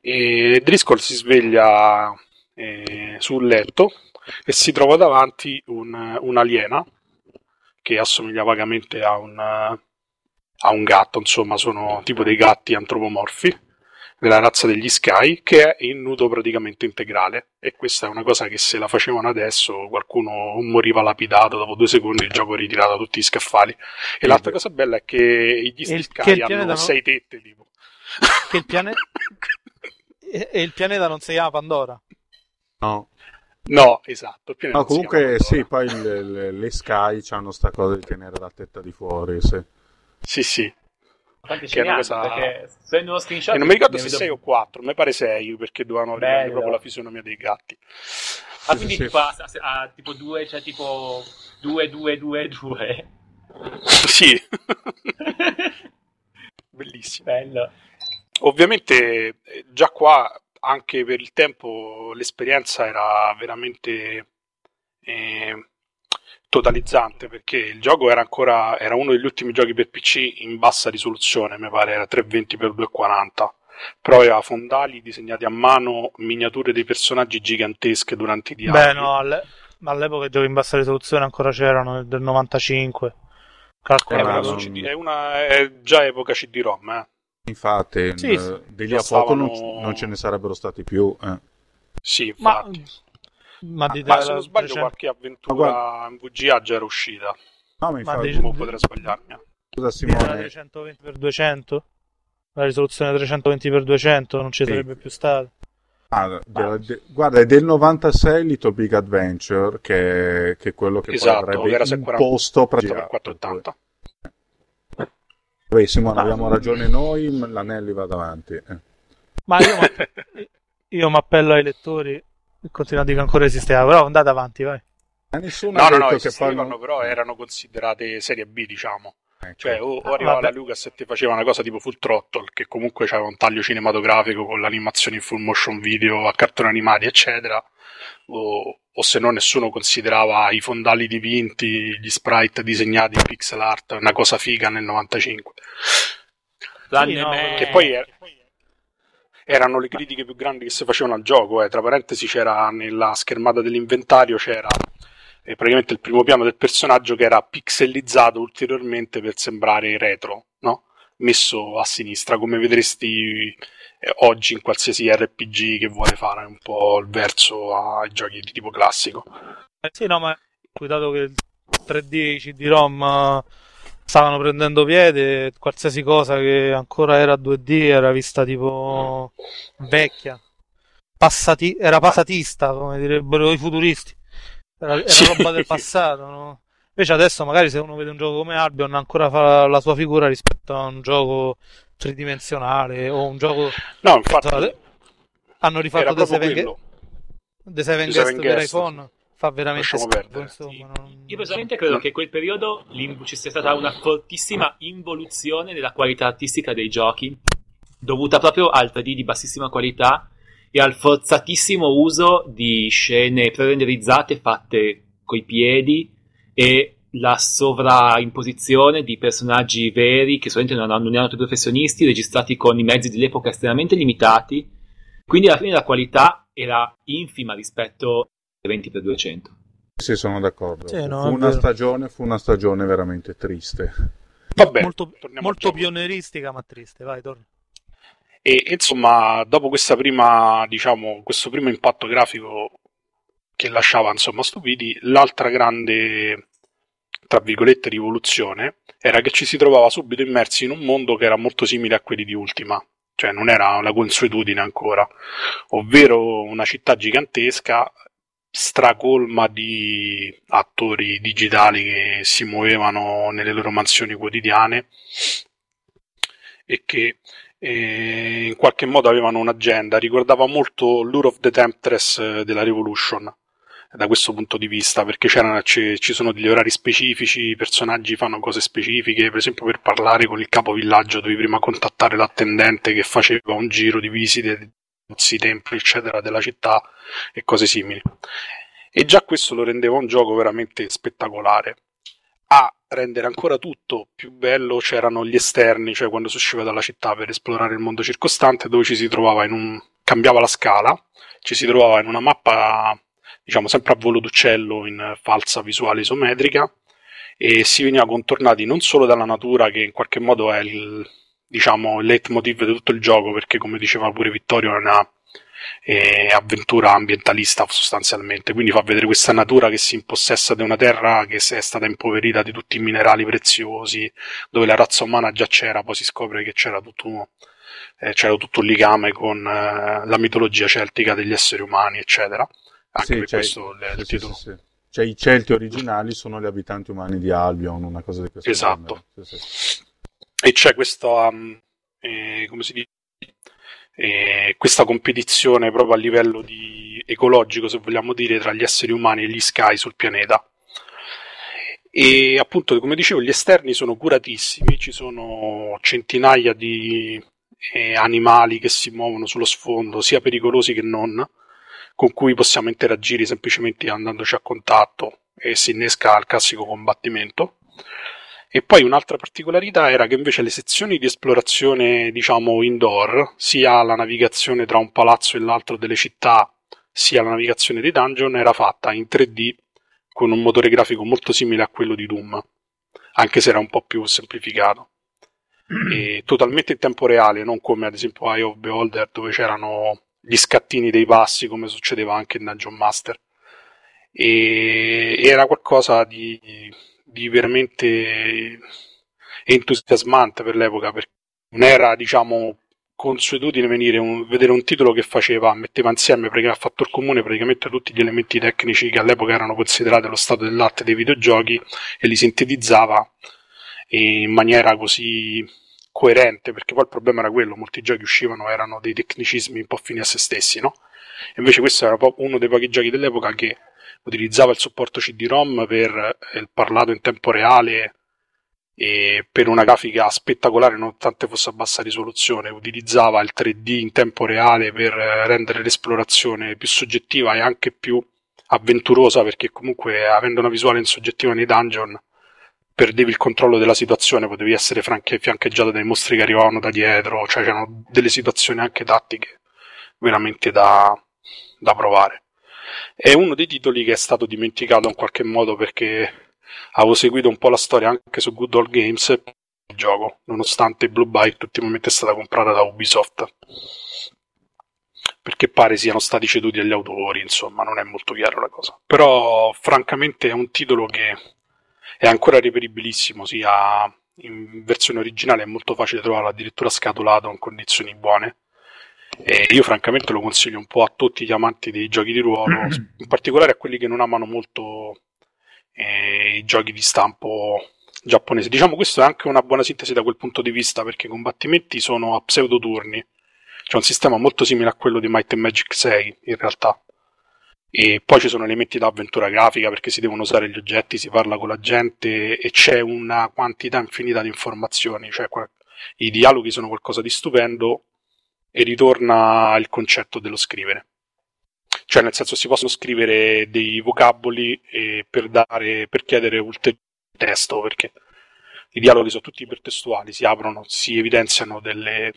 E Driscoll si sveglia eh, sul letto e si trova davanti un, un'aliena che assomiglia vagamente a un, a un gatto, insomma, sono tipo dei gatti antropomorfi della razza degli Sky, che è in nudo praticamente integrale. E questa è una cosa che se la facevano adesso qualcuno moriva lapidato dopo due secondi, il gioco ritirato tutti gli scaffali. E l'altra cosa bella è che gli il- Sky che il hanno pianeta no- sei tette, tipo. Che il pianeta... e, e il pianeta non si chiama Pandora. No. No, esatto. pianeta No, comunque sì, poi le, le- le Sky hanno sta cosa di tenere la tetta di fuori. Sì. Sì, sì. Che è cosa- Perché se uno screenshot E non mi ricordo se vedo- 6 o 4, mi pare 6 perché dovevano riprendere proprio la fisionomia dei gatti. Ah, quindi Sì, sì. tipo a, a- a tipo 2, cioè tipo 2, 2, 2, 2. sì, bellissimo. Bello. Ovviamente eh, già qua, anche per il tempo, l'esperienza era veramente eh, totalizzante perché il gioco era ancora era uno degli ultimi giochi per PC in bassa risoluzione, mi pare era 320x240 però aveva fondali disegnati a mano, miniature dei personaggi gigantesche durante i dialoghi. Beh, no, alle- ma all'epoca i giochi in bassa risoluzione ancora c'erano, del 95. Eh, Calcola ma però non- su CD è, una, è già epoca CD-ROM, eh. Infatti, Sì, eh, sì. di lì a poco non, Stavano- non ce ne sarebbero stati più. eh. Sì, Ma, infatti. ma, di- Ma se non sbaglio 300 qualche Ma avventura in VGA già era uscita, No, ma Ma o potrei sbagliarmi. scusa di- Simone, 320x200? La risoluzione 320x200 non ci Sì. sarebbe più stata. ah, della- de- guarda, è del 96 Little Big Adventure, che, che è quello che Esatto, poi avrebbe 40 imposto Per praticamente. 480. Vabbè, Simone, Ma- abbiamo ragione noi, l'Anelli va davanti. eh. Ma io, mi- io mi appello ai lettori continuo a dire che ancora esisteva, però andate avanti, vai. Ma nessuno No, ha no, detto no, che fanno... però erano considerate serie B, diciamo. Ecco. Cioè, o, o Ah, arrivava la Lucas e ti faceva una cosa tipo Full Throttle, che comunque aveva un taglio cinematografico con l'animazione in full motion video a cartoni animati, eccetera. O, o se no, nessuno considerava i fondali dipinti, gli sprite disegnati in pixel art una cosa figa nel 95. Tranne Sì, no. Che poi è- erano le critiche più grandi che si facevano al gioco. Eh. Tra parentesi, c'era nella schermata dell'inventario c'era eh, praticamente il primo piano del personaggio che era pixelizzato ulteriormente per sembrare retro, no? messo a sinistra, come vedresti eh, oggi in qualsiasi RPG che vuole fare un po' il verso ai giochi di tipo classico. Eh, sì, no, ma dato che il 3D e i CD-ROM eh, stavano prendendo piede, qualsiasi cosa che ancora era 2D era vista tipo vecchia. Passati- era passatista, come direbbero i futuristi. Era, era Sì. roba del passato, no? Invece adesso magari se uno vede un gioco come Albion ancora fa la sua figura rispetto a un gioco tridimensionale o un gioco... No, infatti, Hanno rifatto The Seven, quello. The Seven The Guest Seven per Guest. iPhone fa veramente schifo, insomma, non- Io personalmente credo che in quel periodo ci sia stata una fortissima involuzione nella qualità artistica dei giochi, dovuta proprio al 3D di bassissima qualità e al forzatissimo uso di scene pre-renderizzate fatte coi piedi e la sovraimposizione di personaggi veri che solamente non, non erano tutti professionisti, registrati con i mezzi dell'epoca estremamente limitati. Quindi alla fine la qualità era infima rispetto ai 20x200. Sì, sono d'accordo. Sì, no, fu una stagione, fu una stagione veramente triste. Vabbè, molto, molto pionieristica ma triste, vai, torna. E insomma, dopo prima, diciamo, questo primo impatto grafico che lasciava insomma stupidi, l'altra grande, tra virgolette, rivoluzione era che ci si trovava subito immersi in un mondo che era molto simile a quelli di Ultima, cioè non era la consuetudine ancora, ovvero una città gigantesca stracolma di attori digitali che si muovevano nelle loro mansioni quotidiane e che eh, in qualche modo avevano un'agenda, ricordava molto Lure of the Temptress eh, della Revolution da questo punto di vista, perché c'erano, ci, sono degli orari specifici, i personaggi fanno cose specifiche, per esempio per parlare con il capovillaggio devi prima contattare l'attendente che faceva un giro di visite, di templi, eccetera, della città e cose simili. E già questo lo rendeva un gioco veramente spettacolare. A rendere ancora tutto più bello c'erano gli esterni, cioè quando si usciva dalla città per esplorare il mondo circostante, dove ci si trovava in un... cambiava la scala, ci si trovava in una mappa, diciamo, sempre a volo d'uccello in falsa visuale isometrica e si veniva contornati non solo dalla natura, che in qualche modo è il, diciamo, il leitmotiv di tutto il gioco, perché come diceva pure Vittorio è una eh, avventura ambientalista sostanzialmente, quindi fa vedere questa natura che si impossessa di una terra che è stata impoverita di tutti i minerali preziosi, dove la razza umana già c'era, poi si scopre che c'era tutto, eh, c'era tutto un legame con eh, la mitologia celtica degli esseri umani, eccetera. Anche Sì, per cioè- questo il, il sì, titolo. sì. Cioè, i Celti originali sono gli abitanti umani di Albion, una cosa di questo Esatto. Sì, sì. e c'è questa, um, eh, come si dice, eh, questa competizione proprio a livello di ecologico, se vogliamo dire, tra gli esseri umani e gli sky sul pianeta. E appunto, come dicevo, gli esterni sono curatissimi, ci sono centinaia di eh, animali che si muovono sullo sfondo, sia pericolosi che non, con cui possiamo interagire semplicemente andandoci a contatto e si innesca il classico combattimento. E poi un'altra particolarità era che invece le sezioni di esplorazione, diciamo, indoor, sia la navigazione tra un palazzo e l'altro delle città, sia la navigazione dei dungeon, era fatta in 3D con un motore grafico molto simile a quello di Doom, anche se era un po' più semplificato. E totalmente in tempo reale, non come ad esempio Eye of Beholder dove c'erano gli scattini dei passi come succedeva anche in Dungeon Master. E era qualcosa di di veramente entusiasmante per l'epoca, perché non era, diciamo, consuetudine venire un, vedere un titolo che faceva, metteva insieme a fattor comune praticamente tutti gli elementi tecnici che all'epoca erano considerati lo stato dell'arte dei videogiochi e li sintetizzava in maniera così coerente, perché poi il problema era quello, molti giochi uscivano erano dei tecnicismi un po' fini a se stessi, no? invece questo era uno dei pochi giochi dell'epoca che utilizzava il supporto CD-ROM per eh, il parlato in tempo reale e per una grafica spettacolare nonostante fosse a bassa risoluzione, utilizzava il 3D in tempo reale per eh, rendere l'esplorazione più soggettiva e anche più avventurosa perché comunque avendo una visuale in soggettiva nei dungeon perdevi il controllo della situazione, potevi essere franche, fiancheggiato dai mostri che arrivavano da dietro, cioè c'erano delle situazioni anche tattiche veramente da, da provare. È uno dei titoli che è stato dimenticato in qualche modo perché avevo seguito un po' la storia anche su Good Old Games il gioco, nonostante Blue Byte ultimamente è stata comprata da Ubisoft. Perché pare siano stati ceduti agli autori, insomma, non è molto chiaro la cosa. Però, francamente, è un titolo che è ancora reperibilissimo, sia in versione originale, è molto facile trovarlo addirittura scatolato in condizioni buone e io francamente lo consiglio un po' a tutti gli amanti dei giochi di ruolo, in particolare a quelli che non amano molto eh, i giochi di stampo giapponese. Diciamo questo è anche una buona sintesi da quel punto di vista perché i combattimenti sono a pseudoturni. C'è un sistema molto simile a quello di Might and Magic 6 in realtà. E poi ci sono elementi da avventura grafica perché si devono usare gli oggetti, si parla con la gente e c'è una quantità infinita di informazioni, cioè i dialoghi sono qualcosa di stupendo e ritorna il concetto dello scrivere. Cioè, nel senso, si possono scrivere dei vocaboli per, dare, per chiedere ulteriore testo, perché i dialoghi sono tutti ipertestuali, si aprono, si evidenziano delle,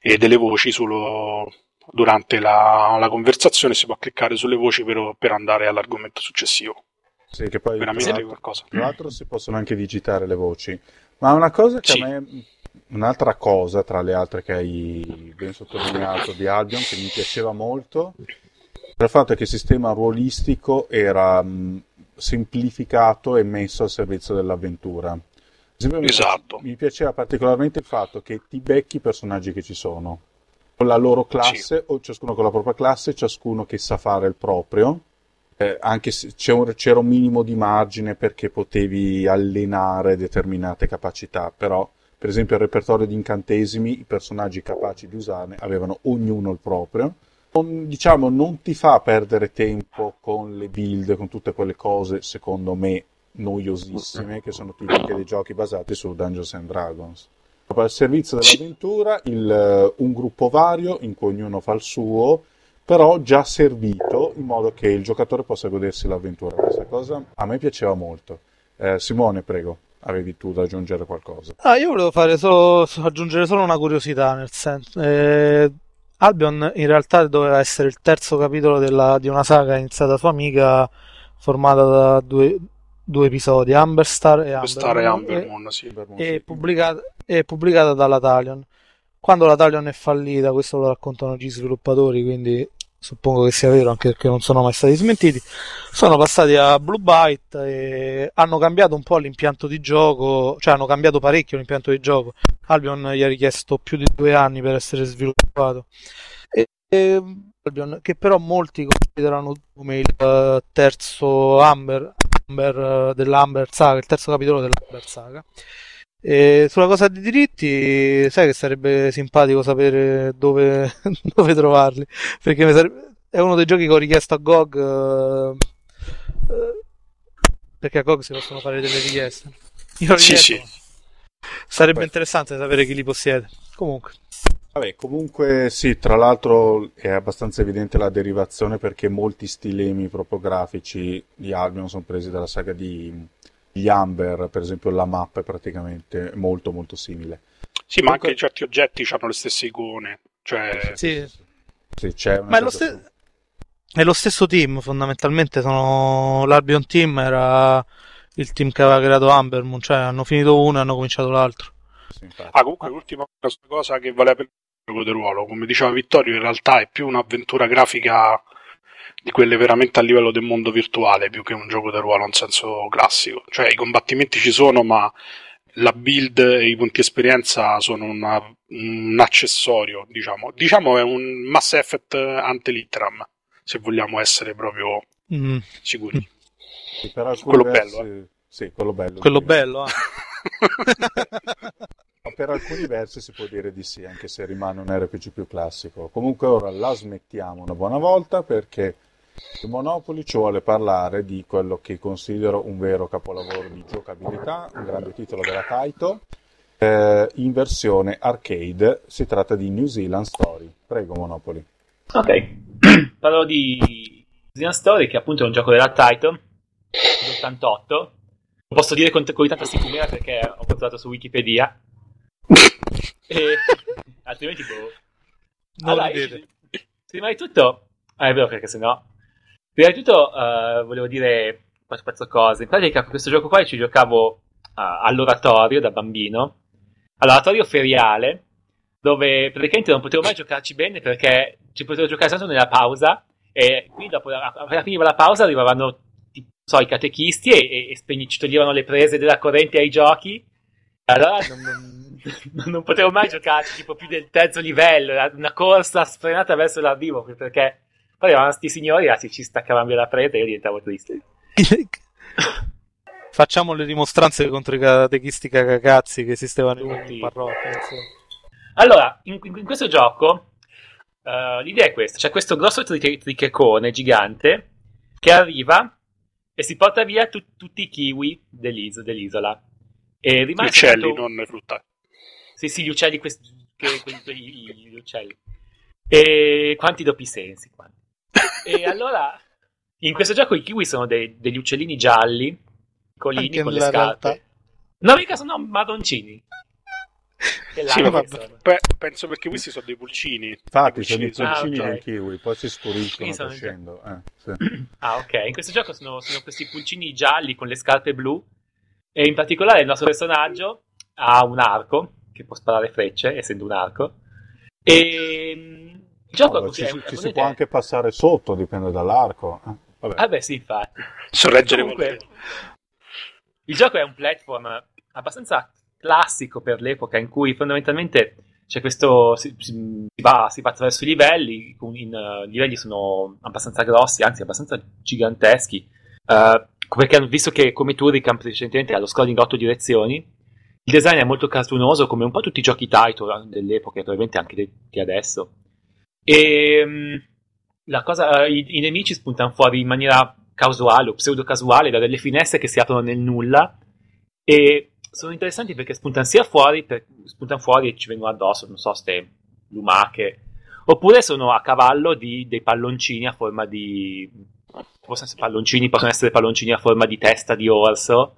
eh, delle voci solo durante la, la, conversazione, si può cliccare sulle voci per, per andare all'argomento successivo. Sì, che poi veramente tra qualcosa. Tra l'altro si possono anche digitare le voci. Ma una cosa che sì. a me un'altra cosa tra le altre che hai ben sottolineato di Albion che mi piaceva molto era il fatto che il sistema ruolistico era mh, semplificato e messo al servizio dell'avventura. Esatto. Mi piaceva particolarmente il fatto che ti becchi i personaggi che ci sono, con la loro classe, sì. o ciascuno con la propria classe, ciascuno che sa fare il proprio, eh, anche se un, c'era un minimo di margine perché potevi allenare determinate capacità, però per esempio il repertorio di incantesimi, i personaggi capaci di usarne avevano ognuno il proprio. Non, diciamo, non ti fa perdere tempo con le build, con tutte quelle cose, secondo me, noiosissime, che sono tipiche dei giochi basati su Dungeons and Dragons. Al servizio dell'avventura, il, un gruppo vario in cui ognuno fa il suo, però già servito in modo che il giocatore possa godersi l'avventura. Questa cosa a me piaceva molto. Eh, Simone, prego avevi tu da aggiungere qualcosa? Ah, io volevo fare solo, aggiungere solo una curiosità, nel senso... Eh, Albion in realtà doveva essere il terzo capitolo della, di una saga iniziata sua amica formata da due, due episodi, Amber Star e Amber, Star e Amber Moon, sì. e, pubblicata, e pubblicata dalla Talion. Quando la Talion è fallita, questo lo raccontano gli sviluppatori, quindi suppongo che sia vero anche perché non sono mai stati smentiti, sono passati a Blue Byte e hanno cambiato un po' l'impianto di gioco, cioè hanno cambiato parecchio l'impianto di gioco. Albion gli ha richiesto più di due anni per essere sviluppato. E, e, Albion, che però molti considerano come il uh, terzo Amber, Amber uh, dell'Amber Saga, il terzo capitolo dell'Amber Saga. E sulla cosa dei diritti, sai che sarebbe simpatico sapere dove, dove trovarli? Perché sarebbe, è uno dei giochi che ho richiesto a GOG. Uh, perché a GOG si possono fare delle richieste. Io sì, sì. Sarebbe Beh. interessante sapere chi li possiede. Comunque. Vabbè, comunque sì, tra l'altro è abbastanza evidente la derivazione perché molti stilemi proprio grafici di Albion sono presi dalla saga di gli Amber, per esempio la mappa è praticamente molto molto simile. Sì, ma anche certi oggetti hanno le stesse icone. Cioè... Sì. Sì, c'è una Ma è lo, ste- è lo stesso team, fondamentalmente. Sono... L'Albion Team era il team che aveva creato Amber Moon, cioè hanno finito uno e hanno cominciato l'altro. sì. Ah, comunque l'ultima cosa che vale per il gioco di ruolo, come diceva Vittorio, in realtà è più un'avventura grafica di quelle veramente a livello del mondo virtuale, più che un gioco di ruolo in senso classico. Cioè i combattimenti ci sono, ma la build e i punti esperienza sono una- un accessorio, diciamo. Diciamo è un Mass Effect ante litteram, se vogliamo essere proprio Mm, sicuri. Sì, per alcuni quello versi- bello, Sì, quello bello. quello sì. bello, eh. Per alcuni versi si può dire di sì, anche se rimane un RPG più classico. Comunque ora la smettiamo una buona volta perché Monopoli ci vuole parlare di quello che considero un vero capolavoro di giocabilità, un grande titolo della Taito, eh, in versione arcade. Si tratta di New Zealand Story. Prego, Monopoli. Ok, parlo di Zealand Story, che appunto è un gioco della Taito dell'88. Lo posso dire con, con tanta sicurezza perché ho controllato su Wikipedia. e altrimenti, boh. Non Allora, prima di tutto, ah, è vero perché sennò. Prima di tutto, eh, volevo dire quattro quattro cose. In pratica, questo gioco qua ci giocavo ah, all'oratorio da bambino, all'oratorio feriale, dove praticamente non potevo mai giocarci bene perché ci potevo giocare soltanto nella pausa. E quindi, dopo, appena finiva la pausa, arrivavano so, i catechisti e, e, spegni- ci toglievano le prese della corrente ai giochi. Allora non, non- non potevo mai giocarci tipo più del terzo livello, una corsa sfrenata verso l'arrivo perché poi arrivavano sti signori e ci staccavano via la prete e io diventavo triste. Facciamo le dimostranze contro i catechisti cagacazzi che esistevano in Tutti. parrocchia. insomma. Allora, in, in- in questo gioco eh, l'idea è questa: c'è questo grosso triche- trichecone gigante che arriva e si porta via tu- tutti i kiwi dell'is- dell'isola. E Gli rimane uccelli, soltanto- non le frutta. Sì, sì, gli uccelli, questi, che, que- que- gli uccelli. E quanti doppi sensi. quanti. E allora, in questo gioco i kiwi sono dei- degli uccellini gialli, piccolini, Anche con le scarpe. realtà. No, mica sono marroncini. Che Sì, pe- penso perché questi sono dei pulcini. Infatti, I sono i pulcini Ah, pulcini ok. del kiwi, poi si scuriscono crescendo. Eh, sì. Ah, ok. In questo gioco sono, sono questi pulcini gialli con le scarpe blu. E in particolare il nostro personaggio ha un arco che può sparare frecce, essendo un arco. E mm, gioco No, è- ci, ci si può anche passare sotto, dipende dall'arco. eh. Vabbè. Ah, beh, sì, infatti. Sorreggere Comunque, il gioco è un platform abbastanza classico per l'epoca in cui fondamentalmente c'è questo si, si- va, si va attraverso i livelli in, i livelli sono abbastanza grossi anzi abbastanza giganteschi eh, perché hanno visto che come Turrican precedentemente ha lo scrolling a otto direzioni il design è molto cartunoso come un po' tutti i giochi title dell'epoca e probabilmente anche di adesso e la cosa, i, i nemici spuntano fuori in maniera casuale o pseudo casuale da delle finestre che si aprono nel nulla e sono interessanti perché spuntano sia fuori, per- spuntano fuori e ci vengono addosso, non so, ste lumache, oppure sono a cavallo di dei palloncini a forma di possono essere palloncini, possono essere palloncini a forma di testa di orso.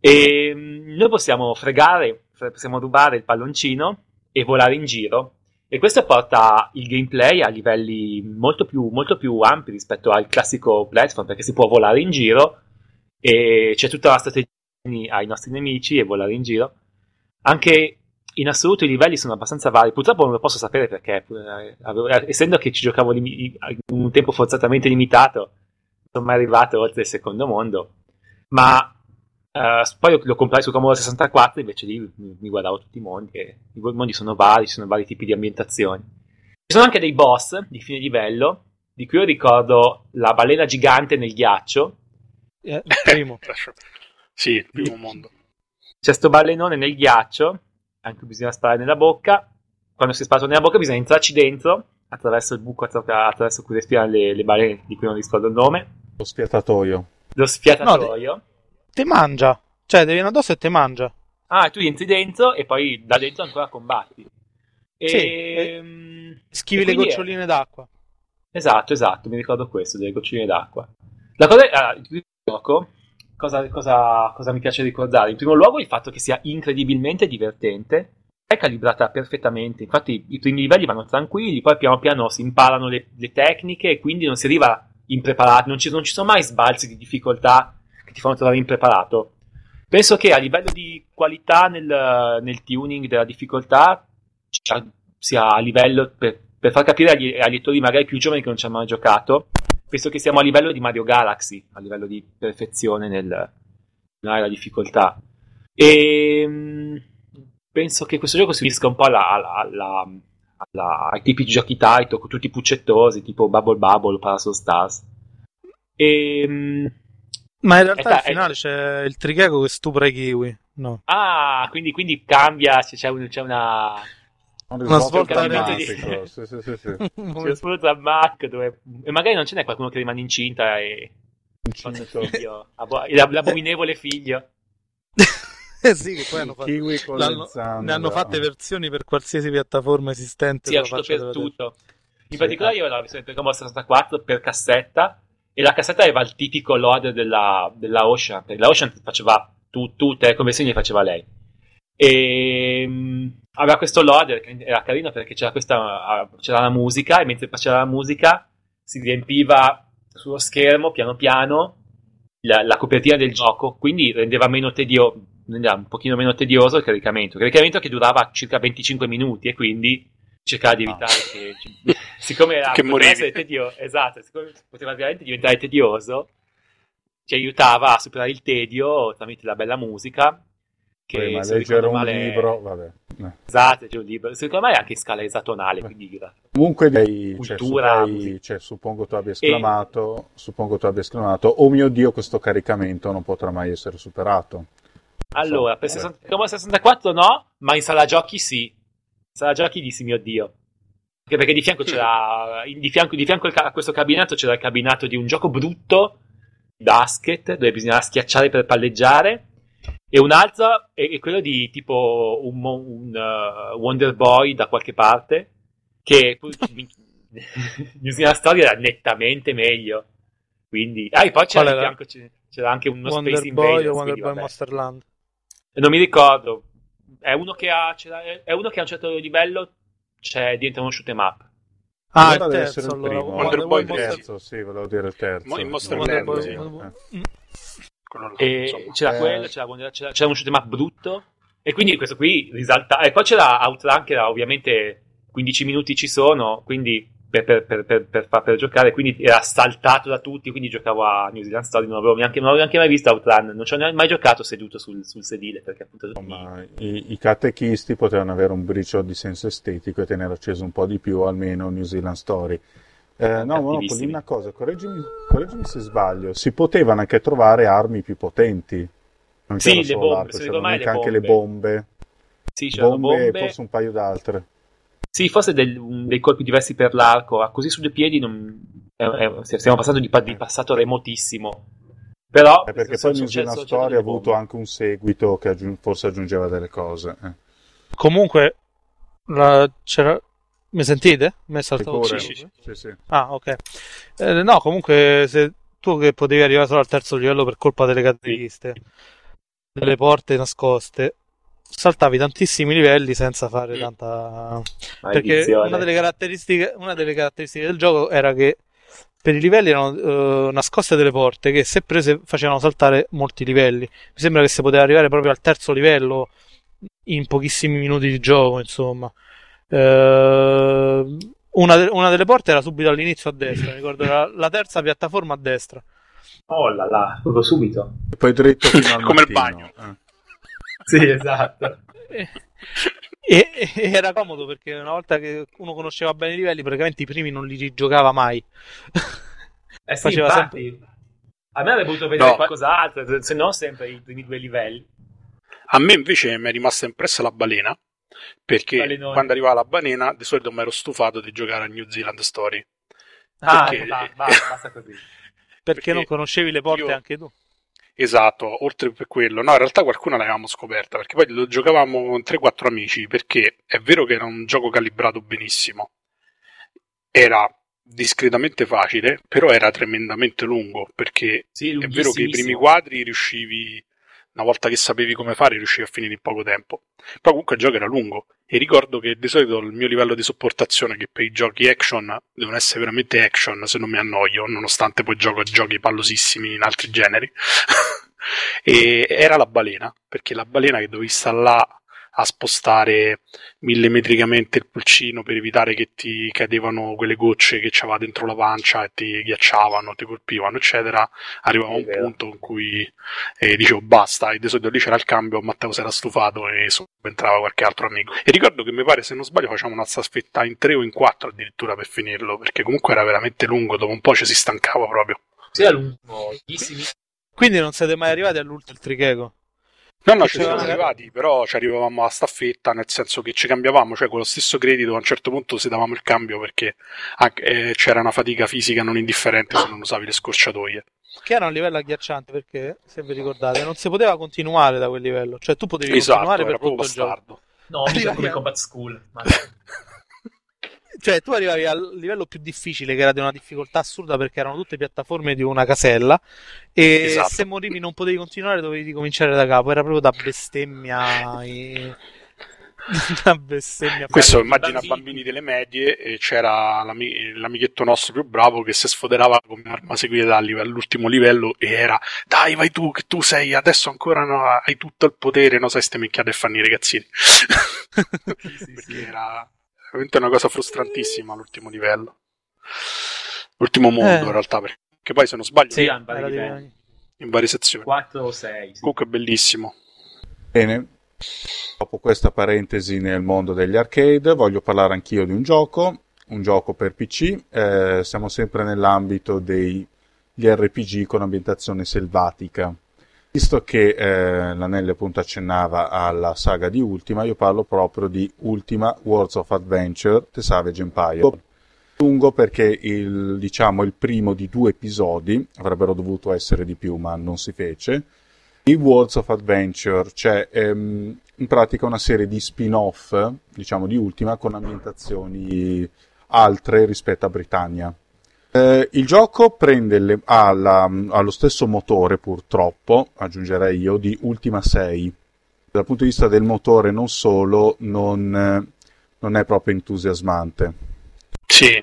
E mm, noi possiamo fregare, fre- possiamo rubare il palloncino e volare in giro e questo porta il gameplay a livelli molto più, molto più ampi rispetto al classico platform perché si può volare in giro e c'è tutta la strategia ai nostri nemici e volare in giro. Anche in assoluto i livelli sono abbastanza vari. Purtroppo non lo posso sapere perché, eh, eh, essendo che ci giocavo limi- in un tempo forzatamente limitato, sono mai arrivato oltre il secondo mondo. Ma eh, poi lo comprai su Commodore 64, invece lì mi, mi guardavo tutti i mondi. E I mondi sono vari, ci sono vari tipi di ambientazioni. Ci sono anche dei boss di fine livello, di cui io ricordo la balena gigante nel ghiaccio. Eh, il primo. Sì, il primo mondo. C'è sto balenone nel ghiaccio, anche bisogna sparare nella bocca. Quando si è sparato nella bocca bisogna entrarci dentro, attraverso il buco attra- attraverso cui respirano le, le balene, di cui non ricordo il nome. Lo spiatatoio. Lo sfiatatoio. Te mangia. Cioè, ti viene addosso e te mangia. Ah, tu entri dentro e poi da dentro ancora combatti. E, Sì, ehm, Schivi e le quindi è- goccioline d'acqua. Esatto, esatto, mi ricordo questo, delle goccine d'acqua. La cosa è, ah, il gioco cosa, cosa, cosa mi piace ricordare? In primo luogo il fatto che sia incredibilmente divertente, è calibrata perfettamente, infatti i primi livelli vanno tranquilli, poi piano piano si imparano le, le tecniche e quindi non si arriva impreparati, non ci, non ci sono mai sbalzi di difficoltà ti fanno trovare impreparato. Penso che a livello di qualità nel, nel tuning della difficoltà sia a livello per, per far capire agli, agli lettori magari più giovani che non ci hanno mai giocato, penso che siamo a livello di Mario Galaxy, a livello di perfezione nel, nella difficoltà. E mm, penso che questo gioco si unisca un po' alla, alla, alla, alla, ai tipi di giochi Taito, tutti puccettosi, tipo Bubble Bubble, Parasol Stars. E, mm, Ma in realtà al finale è... c'è il tricheco che stupra i kiwi. No. Ah, quindi, quindi cambia, c'è, un, c'è una una svolta di... sì, sì, sì, sì. C'è uno spunto drammatico dove... E magari non ce n'è qualcuno che rimane incinta e... Figlio, l'abominevole figlio. eh sì, che poi hanno fatto, ne hanno fatte versioni per qualsiasi piattaforma esistente. Sì, è uscito per tutto. In particolare io avevo la versione per Commodore 64 per cassetta e la cassetta aveva il tipico loader della, della Ocean, perché la Ocean faceva tu, tutte le conversioni le faceva lei. E aveva questo che era carino perché c'era, questa, c'era la musica e mentre faceva la musica si riempiva sullo schermo piano piano la, la copertina del gioco, quindi rendeva meno tedio, un pochino meno tedioso il caricamento. Il caricamento che durava circa 25 minuti e quindi cercava di evitare ah. che, siccome era, che tedioso, esatto, siccome poteva veramente diventare tedioso, ci aiutava a superare il tedio tramite la bella musica che Poi, ma leggere un male... libro, vabbè. Eh. Esatto, leggere un libro. Secondo me è anche in scala esatonale, quindi Comunque dei, cioè, cultura, cioè, cioè, suppongo tu abbia esclamato, e... suppongo tu abbia esclamato, oh mio Dio, questo caricamento non potrà mai essere superato. Allora, so, per 60, 64 no, ma in sala giochi sì. In sala giochi dissi mio Dio. Anche perché di fianco c'era, di fianco, di fianco a questo cabinato c'era il cabinato di un gioco brutto, basket, dove bisognava schiacciare per palleggiare e un altro è, è quello di tipo un, un uh, Wonder Boy da qualche parte, che Zealand Story era nettamente meglio. Quindi, ah, e poi c'era, era? Fianco, c'era anche uno Wonder Space Boy Invaders, Wonder Boy Masterland? Non mi ricordo. È uno che ha, è uno che a un certo livello c'è, diventa uno shoot em up. Ah, il terzo, allora. Wonder, Wonder Boy terzo, sì, volevo dire il terzo. In Monster Land, sì. Eh. E c'era eh. quello, c'era, c'era, c'era, uno shoot up brutto. E quindi questo qui risalta. E poi c'era Outrun che era ovviamente 15 minuti ci sono, quindi per, per, per, per, per, per giocare, quindi era saltato da tutti, quindi giocavo a New Zealand Story, non avevo neanche, non avevo neanche mai visto Outrun, non ci ho mai giocato seduto sul, sul sedile, perché appunto... Insomma, i, i, catechisti potevano avere un briciolo di senso estetico e tenere acceso un po' di più almeno New Zealand Story. Eh, no, Monopoli, una cosa, correggimi, correggimi, se sbaglio, si potevano anche trovare armi più potenti. Non sì, le bombe, c'erano anche bombe. le bombe. Sì, c'erano bombe, bombe, e forse un paio d'altre. Sì, forse del, dei colpi diversi per l'arco, ah, così su due piedi non, è, è, stiamo passando di, di, passato remotissimo. Però... È perché poi New Zealand Story ha avuto anche un seguito che aggiung- forse aggiungeva delle cose. Eh. Comunque, la, c'era, mi sentite? Mi è saltato sì, sì, sì. Ah, ok. Eh, no, comunque, se tu che potevi arrivare solo al terzo livello per colpa delle caratteristiche, delle porte nascoste, saltavi tantissimi livelli senza fare tanta. Perché una delle, caratteristiche, una delle caratteristiche del gioco era che per i livelli erano uh, nascoste delle porte che se prese facevano saltare molti livelli. Mi sembra che si poteva arrivare proprio al terzo livello in pochissimi minuti di gioco, insomma. Uh, una, de- una, delle porte era subito all'inizio a destra, mi ricordo era la terza piattaforma a destra. Oh là là, proprio subito. E poi dritto fino al Come il bagno. Eh. Sì, esatto. E, e, era comodo perché una volta che uno conosceva bene i livelli, praticamente i primi non li rigiocava mai. Eh sì, Faceva infatti, sempre... A me avrebbe voluto vedere no. qualcos'altro, se no sempre i primi due livelli. A me invece mi è rimasta impressa la balena perché Balenone. quando arrivava la balena di solito mi ero stufato di giocare a New Zealand Story. Ah, perché... va, va, basta così. perché, perché, non conoscevi le porte io... anche tu? Esatto, oltre per quello. No, in realtà qualcuna l'avevamo scoperta, perché poi lo giocavamo con 3-4 amici, perché è vero che era un gioco calibrato benissimo. Era discretamente facile, però era tremendamente lungo perché Sì, è vero che i primi quadri riuscivi, una volta che sapevi come fare, riuscivi a finire in poco tempo. Però comunque il gioco era lungo e ricordo che di solito il mio livello di sopportazione che per i giochi action devono essere veramente action se non mi annoio, nonostante poi gioco a giochi pallosissimi in altri generi. e era la balena, perché la balena che dovevi là a spostare millimetricamente il pulcino per evitare che ti cadevano quelle gocce che c'aveva dentro la pancia e ti ghiacciavano, ti colpivano, eccetera. Arrivava È un vero. punto in cui eh, dicevo basta, e di solito lì c'era il cambio, Matteo si era stufato e subentrava qualche altro amico. E ricordo che mi pare, se non sbaglio, facciamo una staffetta in tre o in quattro addirittura per finirlo, perché comunque era veramente lungo, dopo un po' ci si stancava proprio. Sì, era lungo. Quindi non siete mai arrivati all'ultimo tricheco. No, no, ci siamo arrivati, però ci arrivavamo alla staffetta, nel senso che ci cambiavamo, cioè con lo stesso credito a un certo punto si davamo il cambio perché anche, eh, c'era una fatica fisica non indifferente se non usavi le scorciatoie. Che era un livello agghiacciante perché, se vi ricordate, non si poteva continuare da quel livello. Cioè, tu potevi Esatto, continuare per tutto il gioco. bastardo. No, mica Arriva- come Combat School. Ma... Cioè, tu arrivavi al livello più difficile, che era di una difficoltà assurda perché erano tutte piattaforme di una casella. E Esatto. se morivi non potevi continuare, dovevi ricominciare da capo. Era proprio da bestemmia. e- da bestemmia. Questo immagina bambini. bambini delle medie e c'era l'ami- l'amichetto nostro più bravo che si sfoderava come arma segreta al live- all'ultimo livello e era dai vai tu che tu sei adesso ancora no, hai tutto il potere no sai ste minchiate e fanno i ragazzini perché era veramente una cosa frustrantissima l'ultimo livello l'ultimo mondo Eh. in realtà perché poi se non sbaglio Sì, in vari di- livelli. in varie sezioni 4 o 6. Sì. comunque è bellissimo Bene, dopo questa parentesi nel mondo degli arcade, voglio parlare anch'io di un gioco, un gioco per PC. Eh, siamo sempre nell'ambito degli RPG con ambientazione selvatica. Visto che eh, l'Anelli appunto accennava alla saga di Ultima, io parlo proprio di Ultima Worlds of Adventure The Savage Empire. Lungo perché il, diciamo, il primo di due episodi, avrebbero dovuto essere di più ma non si fece, i Worlds of Adventure, cioè ehm, in pratica una serie di spin-off, diciamo di Ultima, con ambientazioni altre rispetto a Britannia. Eh, il gioco prende le- ha, la- ha lo stesso motore, purtroppo, aggiungerei io, di Ultima 6. Dal punto di vista del motore, non solo, non, eh, non è proprio entusiasmante sì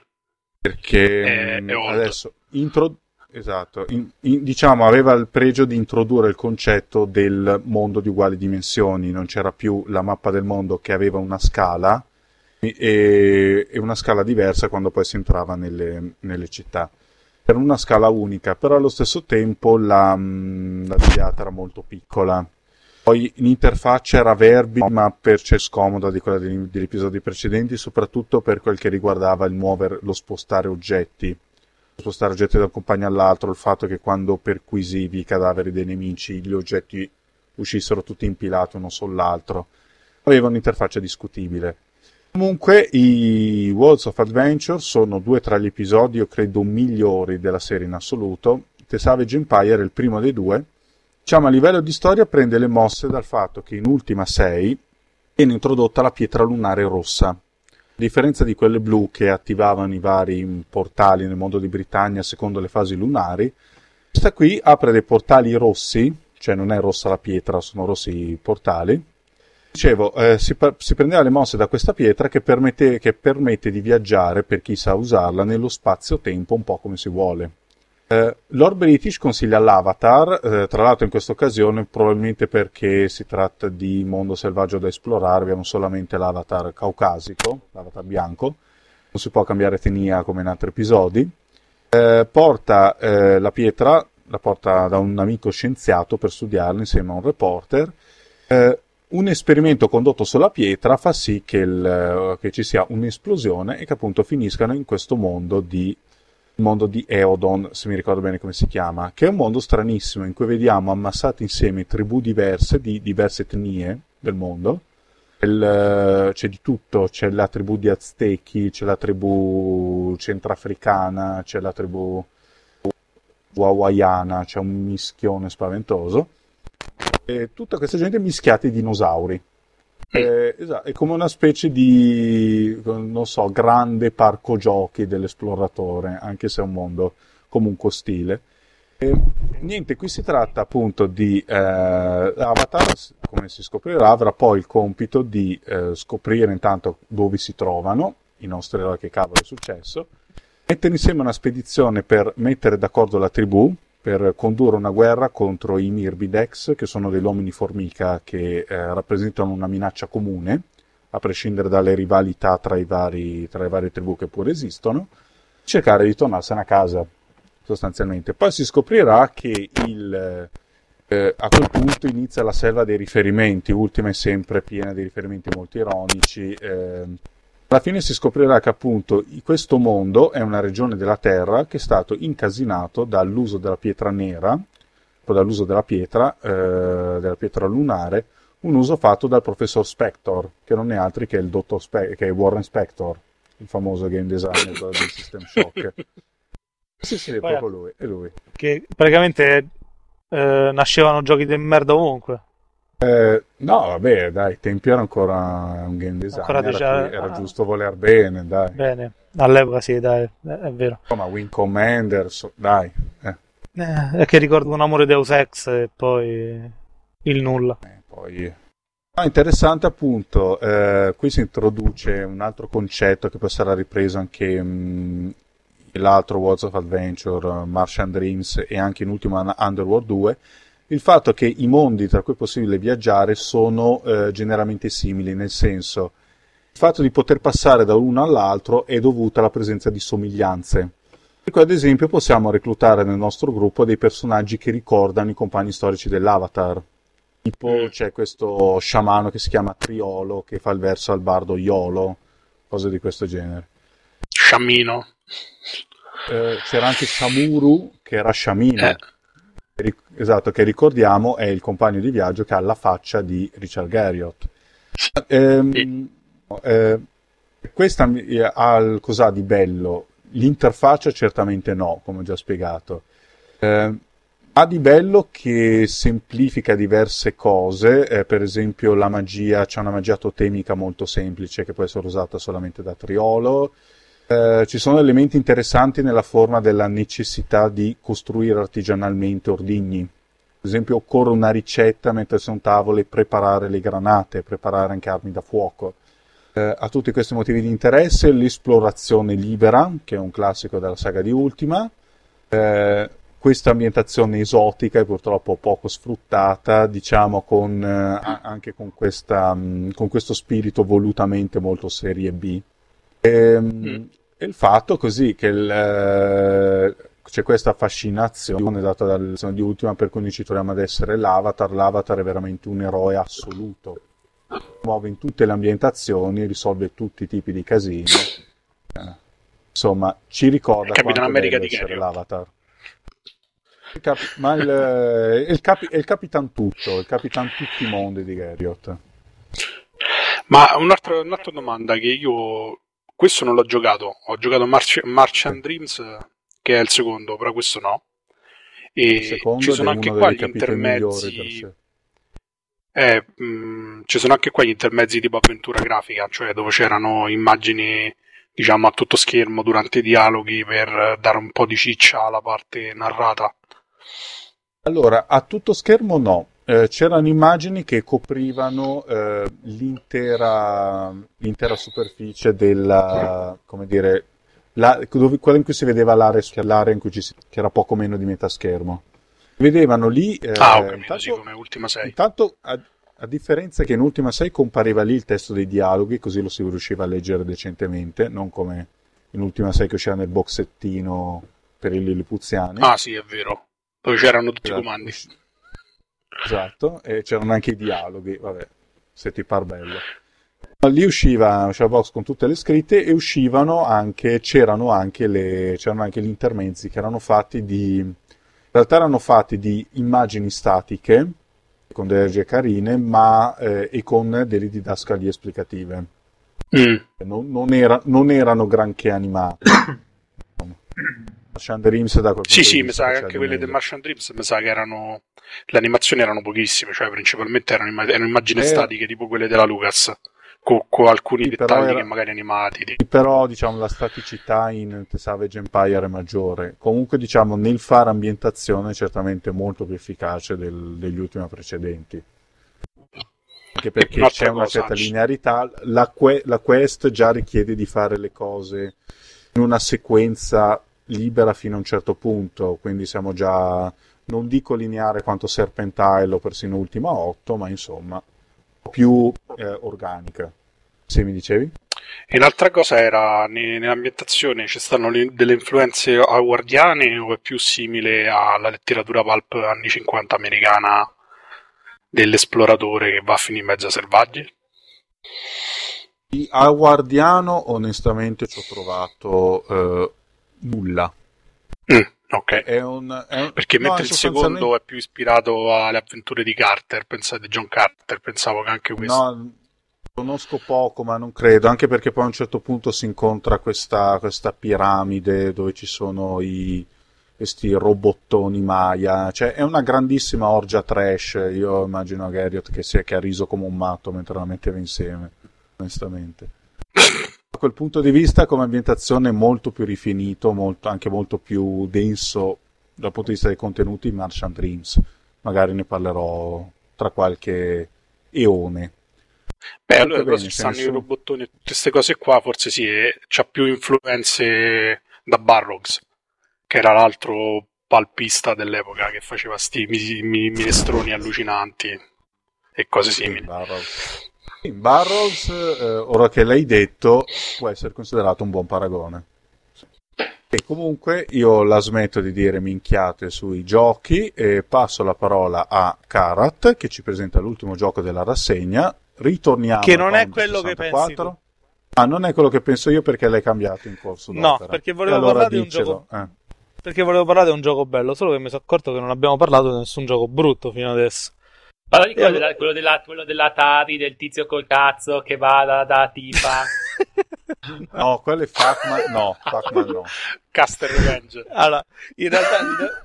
perché È- mh, è old. adesso intro- esatto, in- in- diciamo aveva il pregio di introdurre il concetto del mondo di uguali dimensioni, non c'era più la mappa del mondo che aveva una scala e, e una scala diversa quando poi si entrava nelle, nelle città. Per una scala unica, però allo stesso tempo la, mh, la videata era molto piccola. Poi l'interfaccia era verbi, ma per c'è scomoda di quella degli, degli episodi precedenti, soprattutto per quel che riguardava il muovere, lo spostare oggetti. Spostare oggetti da un compagno all'altro, il fatto che quando perquisivi i cadaveri dei nemici, gli oggetti uscissero tutti impilati uno sull'altro. Aveva un'interfaccia discutibile. Comunque, i Worlds of Adventure sono due tra gli episodi, io credo, migliori della serie in assoluto. The Savage Empire è il primo dei due. Diciamo, a livello di storia prende le mosse dal fatto che in Ultima 6 viene introdotta la pietra lunare rossa. A differenza di quelle blu che attivavano i vari portali nel mondo di Britannia secondo le fasi lunari, questa qui apre dei portali rossi, cioè non è rossa la pietra, sono rossi i portali. Dicevo, eh, si, si prendeva le mosse da questa pietra che permette, che permette di viaggiare, per chi sa usarla, nello spazio-tempo un po' come si vuole. Eh, Lord British consiglia l'Avatar, eh, tra l'altro in questa occasione probabilmente perché si tratta di mondo selvaggio da esplorare, abbiamo solamente l'Avatar caucasico, l'Avatar bianco, non si può cambiare etnia come in altri episodi. Eh, porta eh, la pietra, la porta da un amico scienziato per studiarla insieme a un reporter. Eh, un esperimento condotto sulla pietra fa sì che, il, eh, che ci sia un'esplosione e che appunto finiscano in questo mondo di mondo di Eodon, se mi ricordo bene come si chiama, che è un mondo stranissimo in cui vediamo ammassate insieme tribù diverse di diverse etnie del mondo. Il- c'è di tutto, c'è la tribù di Aztechi, c'è la tribù centrafricana, c'è la tribù hawaiana, c'è un mischione spaventoso. E tutta questa gente mischiata ai dinosauri. Eh, esatto, è come una specie di, non so, grande parco giochi dell'esploratore, anche se è un mondo comunque ostile. E, niente, qui si tratta appunto di eh, Avatar, come si scoprirà, avrà poi il compito di eh, scoprire intanto dove si trovano i nostri eroi che cavolo è successo, mettere insieme una spedizione per mettere d'accordo la tribù, per condurre una guerra contro i Mirbidex, che sono degli uomini formica che eh, rappresentano una minaccia comune, a prescindere dalle rivalità tra, i vari, tra le varie tribù che pure esistono, cercare di tornarsene a casa, sostanzialmente. Poi si scoprirà che il, eh, a quel punto inizia la selva dei riferimenti, ultima è sempre piena di riferimenti molto ironici. Eh, alla fine si scoprirà che appunto questo mondo è una regione della Terra che è stato incasinato dall'uso della pietra nera, o dall'uso della pietra, eh, della pietra lunare, un uso fatto dal professor Spector, che non è altro che il dottor Spe- che è Warren Spector, il famoso game designer del System Shock. sì, sì, è proprio lui, è lui. Che praticamente eh, nascevano giochi di merda ovunque. Eh, no, vabbè, dai, tempi era ancora un game design, era, diciamo, era, giusto voler bene, dai. Bene, all'epoca sì, dai, è vero. Ma Wing Commander, so, dai. Eh. Eh, è che ricordo un amore Deus Ex e poi il nulla. Eh, poi... Ah, interessante appunto, eh, qui si introduce un altro concetto che poi sarà ripreso anche mh, l'altro Worlds of Adventure, Martian Dreams e anche in ultimo Underworld 2, il fatto che i mondi tra cui è possibile viaggiare sono eh, generalmente simili, nel senso il fatto di poter passare da uno all'altro è dovuto alla presenza di somiglianze. Per cui ad esempio possiamo reclutare nel nostro gruppo dei personaggi che ricordano i compagni storici dell'Avatar. Tipo mm. c'è questo sciamano che si chiama Triolo che fa il verso al bardo Iolo, cose di questo genere. Sciamino. Eh, c'era anche Shamuru che era sciamino. Eh esatto, che ricordiamo è il compagno di viaggio che ha la faccia di Richard Garriott. Ehm, eh, questa ha il cos'ha di bello? L'interfaccia certamente no, come ho già spiegato. Eh, ha di bello che semplifica diverse cose, eh, per esempio la magia, c'è una magia totemica molto semplice che può essere usata solamente da Triolo, eh, ci sono elementi interessanti nella forma della necessità di costruire artigianalmente ordigni. Ad esempio, occorre una ricetta, mettersi a un tavolo e preparare le granate, preparare anche armi da fuoco. Eh, a tutti questi motivi di interesse, l'esplorazione libera, che è un classico della saga di Ultima, eh, questa ambientazione esotica e purtroppo poco sfruttata, diciamo con, eh, anche con, questa, mh, con questo spirito volutamente molto serie B. E, ehm, il fatto così che il, eh, c'è questa fascinazione data dal di ultima per cui noi ci troviamo ad essere l'avatar. L'avatar è veramente un eroe assoluto. Muove in tutte le ambientazioni, risolve tutti i tipi di casini. Eh, insomma, ci ricorda Capitan America di essere l'avatar. Il cap- ma il, è, il capi- il Capitan Tutto, il Capitan Tutti i Mondi di Garriott. Ma un'altra, un'altra domanda che io questo non l'ho giocato, ho giocato March- Marchand Dreams, che è il secondo, però questo no. E ci sono anche qua gli intermezzi. Eh, mh, mm, ci sono anche qua gli intermezzi tipo avventura grafica, cioè dove c'erano immagini diciamo a tutto schermo durante i dialoghi per dare un po' di ciccia alla parte narrata. Allora, a tutto schermo no, eh, c'erano immagini che coprivano eh, l'intera, l'intera, superficie della, come dire, la, dove, quella in cui si vedeva l'area, l'area in cui ci si, che era poco meno di metà schermo. Vedevano lì... Eh, ah, capito, intanto, sì, come Ultima 6. Intanto, a, a, differenza che in Ultima 6 compariva lì il testo dei dialoghi, così lo si riusciva a leggere decentemente, non come in Ultima 6 che usciva nel boxettino per i lilipuziani. Ah sì, è vero, dove c'erano tutti esatto. i comandi Esatto, e c'erano anche i dialoghi, vabbè, se ti par bello. Lì usciva Box con tutte le scritte e uscivano anche, c'erano anche, le, c'erano anche gli intermezzi che erano fatti di, in realtà erano fatti di immagini statiche, con delle regie carine, ma eh, e con delle didascalie esplicative. Mm. Non, non, era, non, erano granché animati. Martian Dreams da quel Sì, sì, mi sa che anche quelle del meglio. Martian Dreams mi sa che erano le animazioni erano pochissime, cioè principalmente erano, imma- erano immagini Eh. statiche tipo quelle della Lucas, con, con alcuni Sì, dettagli era- che magari animati. di- però diciamo la staticità in The Savage Empire è maggiore comunque diciamo nel fare ambientazione è certamente molto più efficace del- degli ultimi precedenti anche perché c'è una cosa, certa c- linearità la, que- la quest già richiede di fare le cose in una sequenza libera fino a un certo punto quindi siamo già non dico lineare quanto Serpentile o persino Ultima 8 ma insomma più eh, organica se mi dicevi? E un'altra cosa era ne- nell'ambientazione ci stanno le- delle influenze howard o è più simile alla letteratura pulp anni 50 americana dell'esploratore che va a finire in mezzo ai selvaggi? Di Howardiano onestamente ci ho trovato eh, nulla. Mm, ok. È un, è un- Perché no, mentre il sostanzialmente- secondo è più ispirato alle avventure di Carter, pensate John Carter, pensavo che anche questo. No, conosco poco, ma non credo, anche perché poi a un certo punto si incontra questa, questa piramide dove ci sono i, questi robottoni Maya, cioè è una grandissima orgia trash, io immagino Garriott che, sia, che ha riso come un matto mentre la metteva insieme, onestamente. Quel punto di vista come ambientazione molto più rifinito, molto- anche molto più denso dal punto di vista dei contenuti Martian Dreams, magari ne parlerò tra qualche eone. Beh, allora bene, se stanno senso- i robottoni e tutte queste cose qua, forse sì, e c'ha più influenze da Barrows, che era l'altro palpista dell'epoca che faceva sti mi- mi- minestroni allucinanti e cose simili. Barrows. Sì, Barrows, eh, ora che l'hai detto, può essere considerato un buon paragone. E comunque io la smetto di dire minchiate sui giochi e passo la parola a Karat che ci presenta l'ultimo gioco della rassegna. Ritorniamo Che non è quello che 64. pensi Ah, non è quello che penso io perché l'hai cambiato in corso No, d'opera. perché volevo allora parlare di un diccelo, gioco- eh. Perché volevo parlare di un gioco bello, solo che mi sono accorto che non abbiamo parlato di nessun gioco brutto fino adesso. Parla di quello, Eh, della, quello, della, quello dell'Atari, del tizio col cazzo che va da, da tipa. No, quello è Pac-Man. No, Pac-Man no. Caster Revenge. allora, in realtà l'idea,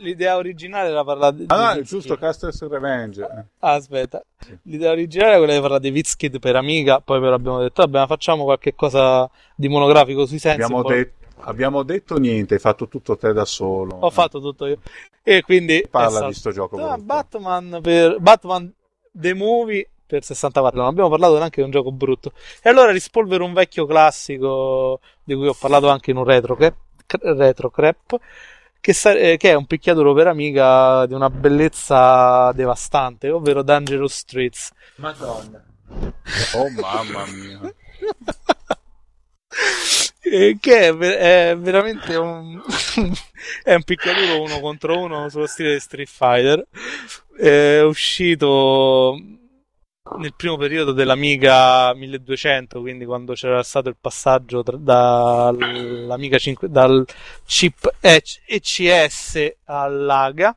l'idea originale era parlare di... Ah, no, giusto, Castles Revenge. Ah, aspetta, l'idea originale era quella di parlare di Vizkid per Amiga, poi però abbiamo detto, vabbè, ma facciamo qualche cosa di monografico sui sensi. Abbiamo, poi det- abbiamo detto niente, hai fatto tutto te da solo. Ho fatto tutto io. E quindi... Parla di sto gioco. Ah. Batman per Batman The Movie per 64 non abbiamo parlato neanche di un gioco brutto e allora rispolvero un vecchio classico di cui ho parlato anche in un retro, crep, retro crep che, sa- eh, che è un picchiaduro per amiga di una bellezza devastante ovvero Dangerous Streets Madonna. Oh mamma mia. Eh, che è, è veramente un è un picchiaduro uno contro uno sullo stile di Street Fighter. È uscito nel primo periodo dell'Amiga 1200 quindi quando c'era stato il passaggio tra- dall'Amiga 5 dal chip EC- ECS all'AGA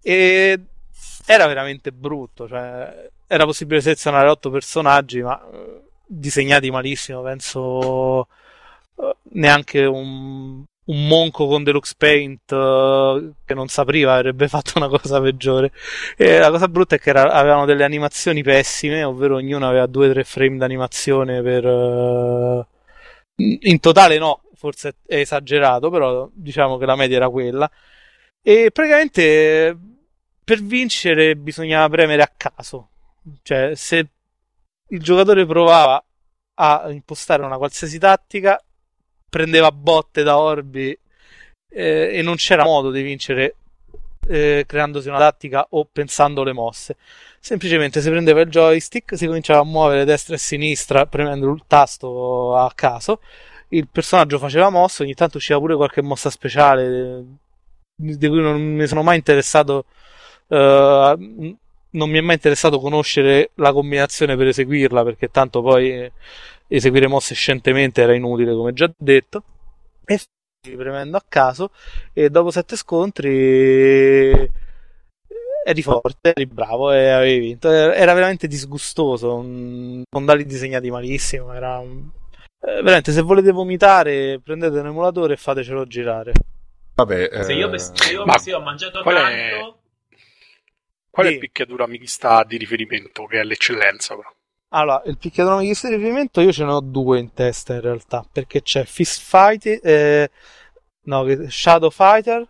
e era veramente brutto cioè era possibile selezionare otto personaggi ma eh, disegnati malissimo penso neanche un, un monco con Deluxe Paint eh, che non sapriva avrebbe fatto una cosa peggiore. E la cosa brutta è che era- avevano delle animazioni pessime, ovvero ognuno aveva 2-3 frame d'animazione per. eh, in totale no, forse è esagerato, però diciamo che la media era quella. E praticamente per vincere bisognava premere a caso. Cioè, se il giocatore provava a impostare una qualsiasi tattica, prendeva botte da orbi eh, e non c'era modo di vincere eh, creandosi una tattica o pensando le mosse. Semplicemente si prendeva il joystick, si cominciava a muovere destra e sinistra premendo il tasto a caso. Il personaggio faceva mosse, ogni tanto usciva pure qualche mossa speciale eh, di cui non mi sono mai interessato. eh, non mi è mai interessato conoscere la combinazione per eseguirla perché tanto poi eh, eseguire mosse scientemente era inutile come già detto e premendo a caso e dopo sette scontri eri forte, eri bravo e avevi vinto era veramente disgustoso fondali disegnati malissimo era eh, veramente se volete vomitare prendete un emulatore e fatecelo girare Vabbè, Se io, eh, se io, ma se io ho mangiato qual tanto, è- Qual è Sì. il picchiaduro mista di riferimento che è l'eccellenza? però? Allora, il picchiaduro di riferimento io ce ne ho due in testa in realtà, perché c'è Fist Fight, eh, no, Shadow Fighter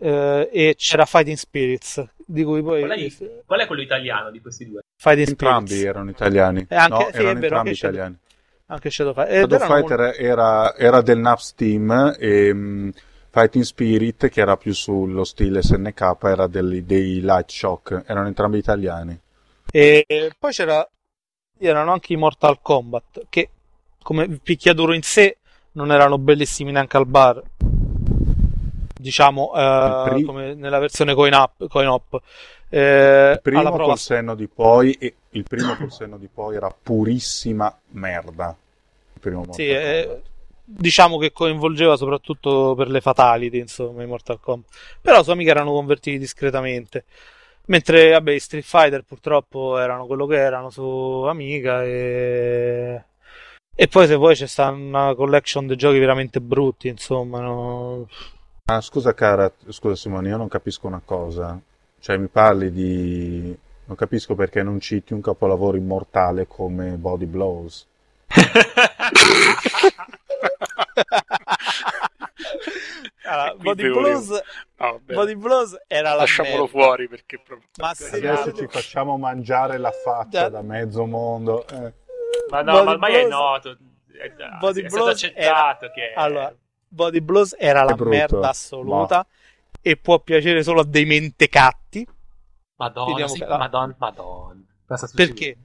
eh, e c'era Fighting Spirits, di cui poi qual è, qual è quello italiano di questi due? Fighting entrambi Spirits, erano italiani. E anche- no, sì, erano vero, entrambi anche Shadow- italiani. anche Shadow Fighter. Shadow Fighter molto- era, era del Naps Team e mm, Fighting Spirit, che era più sullo stile SNK, era dei, dei Light Shock. Erano entrambi italiani. E poi c'era, erano anche i Mortal Kombat, che come picchiaduro in sé non erano bellissimi neanche al bar. Diciamo, eh, come nella versione coin up, coin op. Eh, Il primo prova col senno di poi, e il primo col senno di poi era purissima merda. Il primo Mortal Sì, eh, diciamo che coinvolgeva soprattutto per le fatality, insomma, i Mortal Kombat. Però su Amiga erano convertiti discretamente. Mentre, vabbè, i Street Fighter purtroppo erano quello che erano su Amiga e... E poi se vuoi c'è sta una collection di giochi veramente brutti, insomma, no? Ah, scusa cara, scusa Simone, io non capisco una cosa. Cioè mi parli di... Non capisco perché non citi un capolavoro immortale come Body Blows. Allora, Body Blows, No, Body Blows era la lasciamolo merda. fuori perché proprio... Ma se Adesso no- ci facciamo mangiare la faccia Da- da mezzo mondo. eh. Ma no, Body ma ormai è Blows- noto. È, Body è stato Blows accettato che... Allora, Body Blows era la brutto. merda assoluta e può piacere solo a dei mentecatti Madonna, sì, che- madonna, madonna. Perché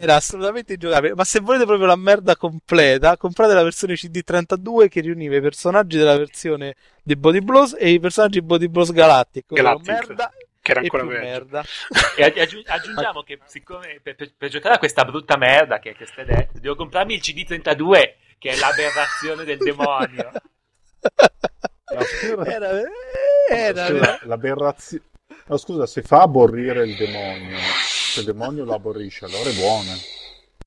era assolutamente ingiocabile. Ma se volete proprio la merda completa, comprate la versione CD32 che riuniva i personaggi della versione di Body Blows e i personaggi di Body Blows Galactic. Galactic, merda Che era ancora più peggio. merda. E aggi- aggi- aggiungiamo che siccome per, per- per giocare a questa brutta merda che, che stai detto, devo comprarmi il CD32 che è l'aberrazione del demonio. La scusa- Era, era, scusa, l'aberrazio- No, scusa, se fa aborrire il demonio, se il demonio lo aborrisce, allora è buona.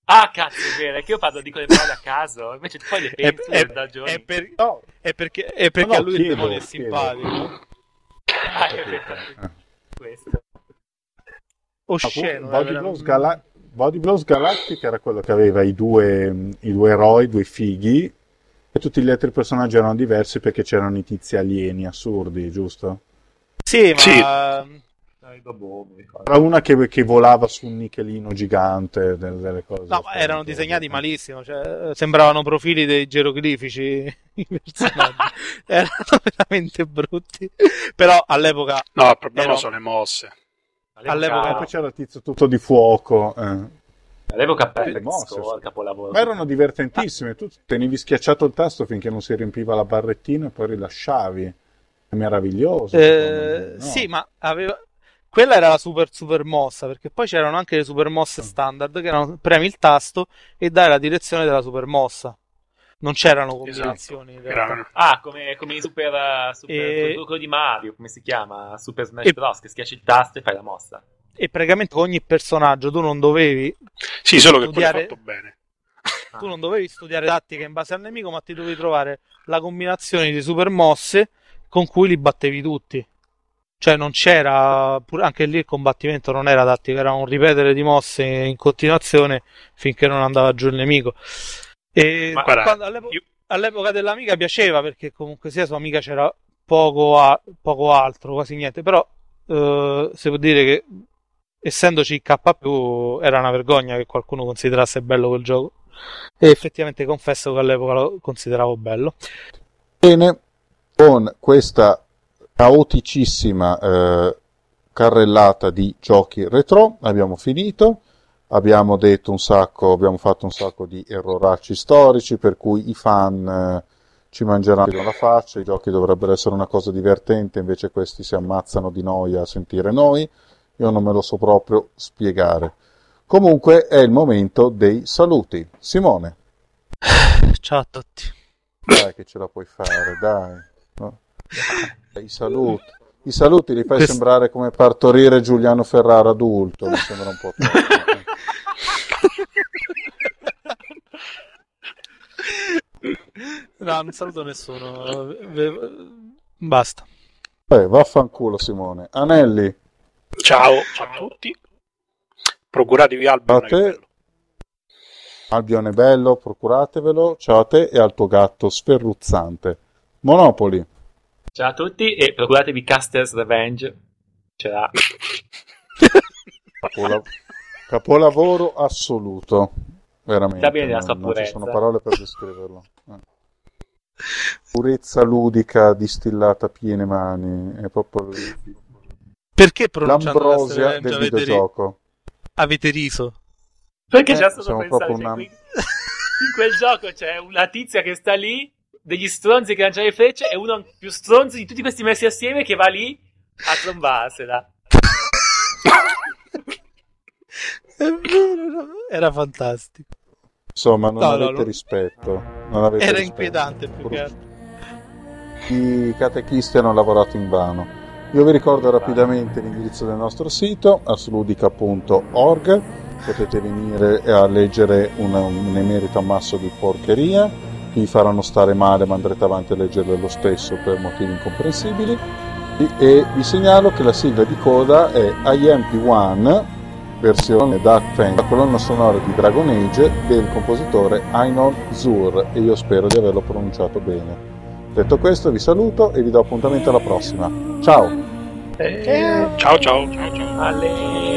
Ah, cazzo, è vero, è che io parlo di quelle parole a caso, invece poi le penso è- da ragioni. è per- No, è perché, è perché No, no, a lui chiedo, il demonio è chiedo. simpatico. Ah, è vero. Questo. Osceno. Body, era Blows Gala- Body Blows Galactic era quello che aveva i due, i due eroi, i due fighi, e tutti gli altri personaggi erano diversi perché c'erano i tizi alieni assurdi, giusto? Sì, ma Sì. Dai, boh, mi ricordo. Era una che, che volava su un nichelino gigante, delle, delle cose. No, ma erano disegnati malissimo, cioè, sembravano profili dei geroglifici i personaggi. erano veramente brutti. Però all'epoca No, il problema Era- sono le mosse. All'epoca- E poi c'era il tizio tutto di fuoco. eh. All'epoca le Perfect capolavoro. Ma erano divertentissime. Tu tenevi schiacciato il tasto finché non si riempiva la barrettina e poi rilasciavi. È meraviglioso. Eh, no? Sì, ma aveva... quella era la super super mossa, perché poi c'erano anche le super mosse standard che erano premi il tasto e dai la direzione della super mossa. Non c'erano combinazioni. Era- Ah, come, come i super, super E- quello di Mario, come si chiama? Super Smash E- Bros. che schiacci il tasto e fai la mossa. E praticamente ogni personaggio tu non dovevi Sì, solo che quello è fatto bene. tu non dovevi studiare tattica in base al nemico, ma ti dovevi trovare la combinazione di super mosse con cui li battevi tutti. Cioè non c'era, pur- anche lì il combattimento non era tattico, era un ripetere di mosse in continuazione finché non andava giù il nemico. E Ma guarda, quando- all'epo- io- all'epoca dell'amica piaceva perché comunque sia su amica c'era poco, a- poco altro, quasi niente, però eh, si può dire che essendoci il K+, era una vergogna che qualcuno considerasse bello quel gioco. E effettivamente confesso che all'epoca lo consideravo bello. Bene, con questa caoticissima eh, carrellata di giochi retro abbiamo finito. Abbiamo detto un sacco, abbiamo fatto un sacco di erroracci storici, per cui i fan eh, ci mangeranno la faccia, i giochi dovrebbero essere una cosa divertente, invece questi si ammazzano di noia a sentire noi. Io non me lo so proprio spiegare. Comunque è il momento dei saluti. Simone, Ciao a tutti. dai che ce la puoi fare, dai. I saluti. I saluti li fai Questo- sembrare come partorire Giuliano Ferrara adulto, mi sembra un po' troppo. No, non saluto nessuno. Basta. Eh, vaffanculo Simone. Anelli, Ciao, ciao a tutti. Procuratevi Albion. A te. che è bello. Albion è bello, procuratevelo. Ciao a te e al tuo gatto sferruzzante. Monopoli. Ciao a tutti e procuratevi Caster's Revenge. Ce l'ha. Capola- capolavoro assoluto. Veramente. Sta bene la sua non, non ci sono parole per descriverlo. Eh. Purezza ludica distillata a piene mani. È proprio Perché l'ambrosia del avete, ri- videogioco. avete riso? Perché Eh, c'è stato cioè, una- qui- in quel gioco c'è una tizia che sta lì, degli stronzi che lanciano le frecce e uno più stronzo di tutti questi messi assieme che va lì a trombarsela. È vero, era fantastico. Insomma, non No, avete no. rispetto. Non avete Era rispetto. inquietante più che altro. I catechisti hanno lavorato in vano. Io vi ricordo rapidamente l'indirizzo del nostro sito, asludica.org. Potete venire a leggere una- un emerito ammasso di porcheria che vi faranno stare male, ma andrete avanti a leggerle lo stesso per motivi incomprensibili. E- vi segnalo che la sigla di coda è IMP1 versione Dark Fantasy, la colonna sonora di Dragon Age del compositore Einar Zur e io spero di averlo pronunciato bene. Detto questo vi saluto e vi do appuntamento alla prossima. Ciao! Eh, ciao ciao ciao ciao. Alle...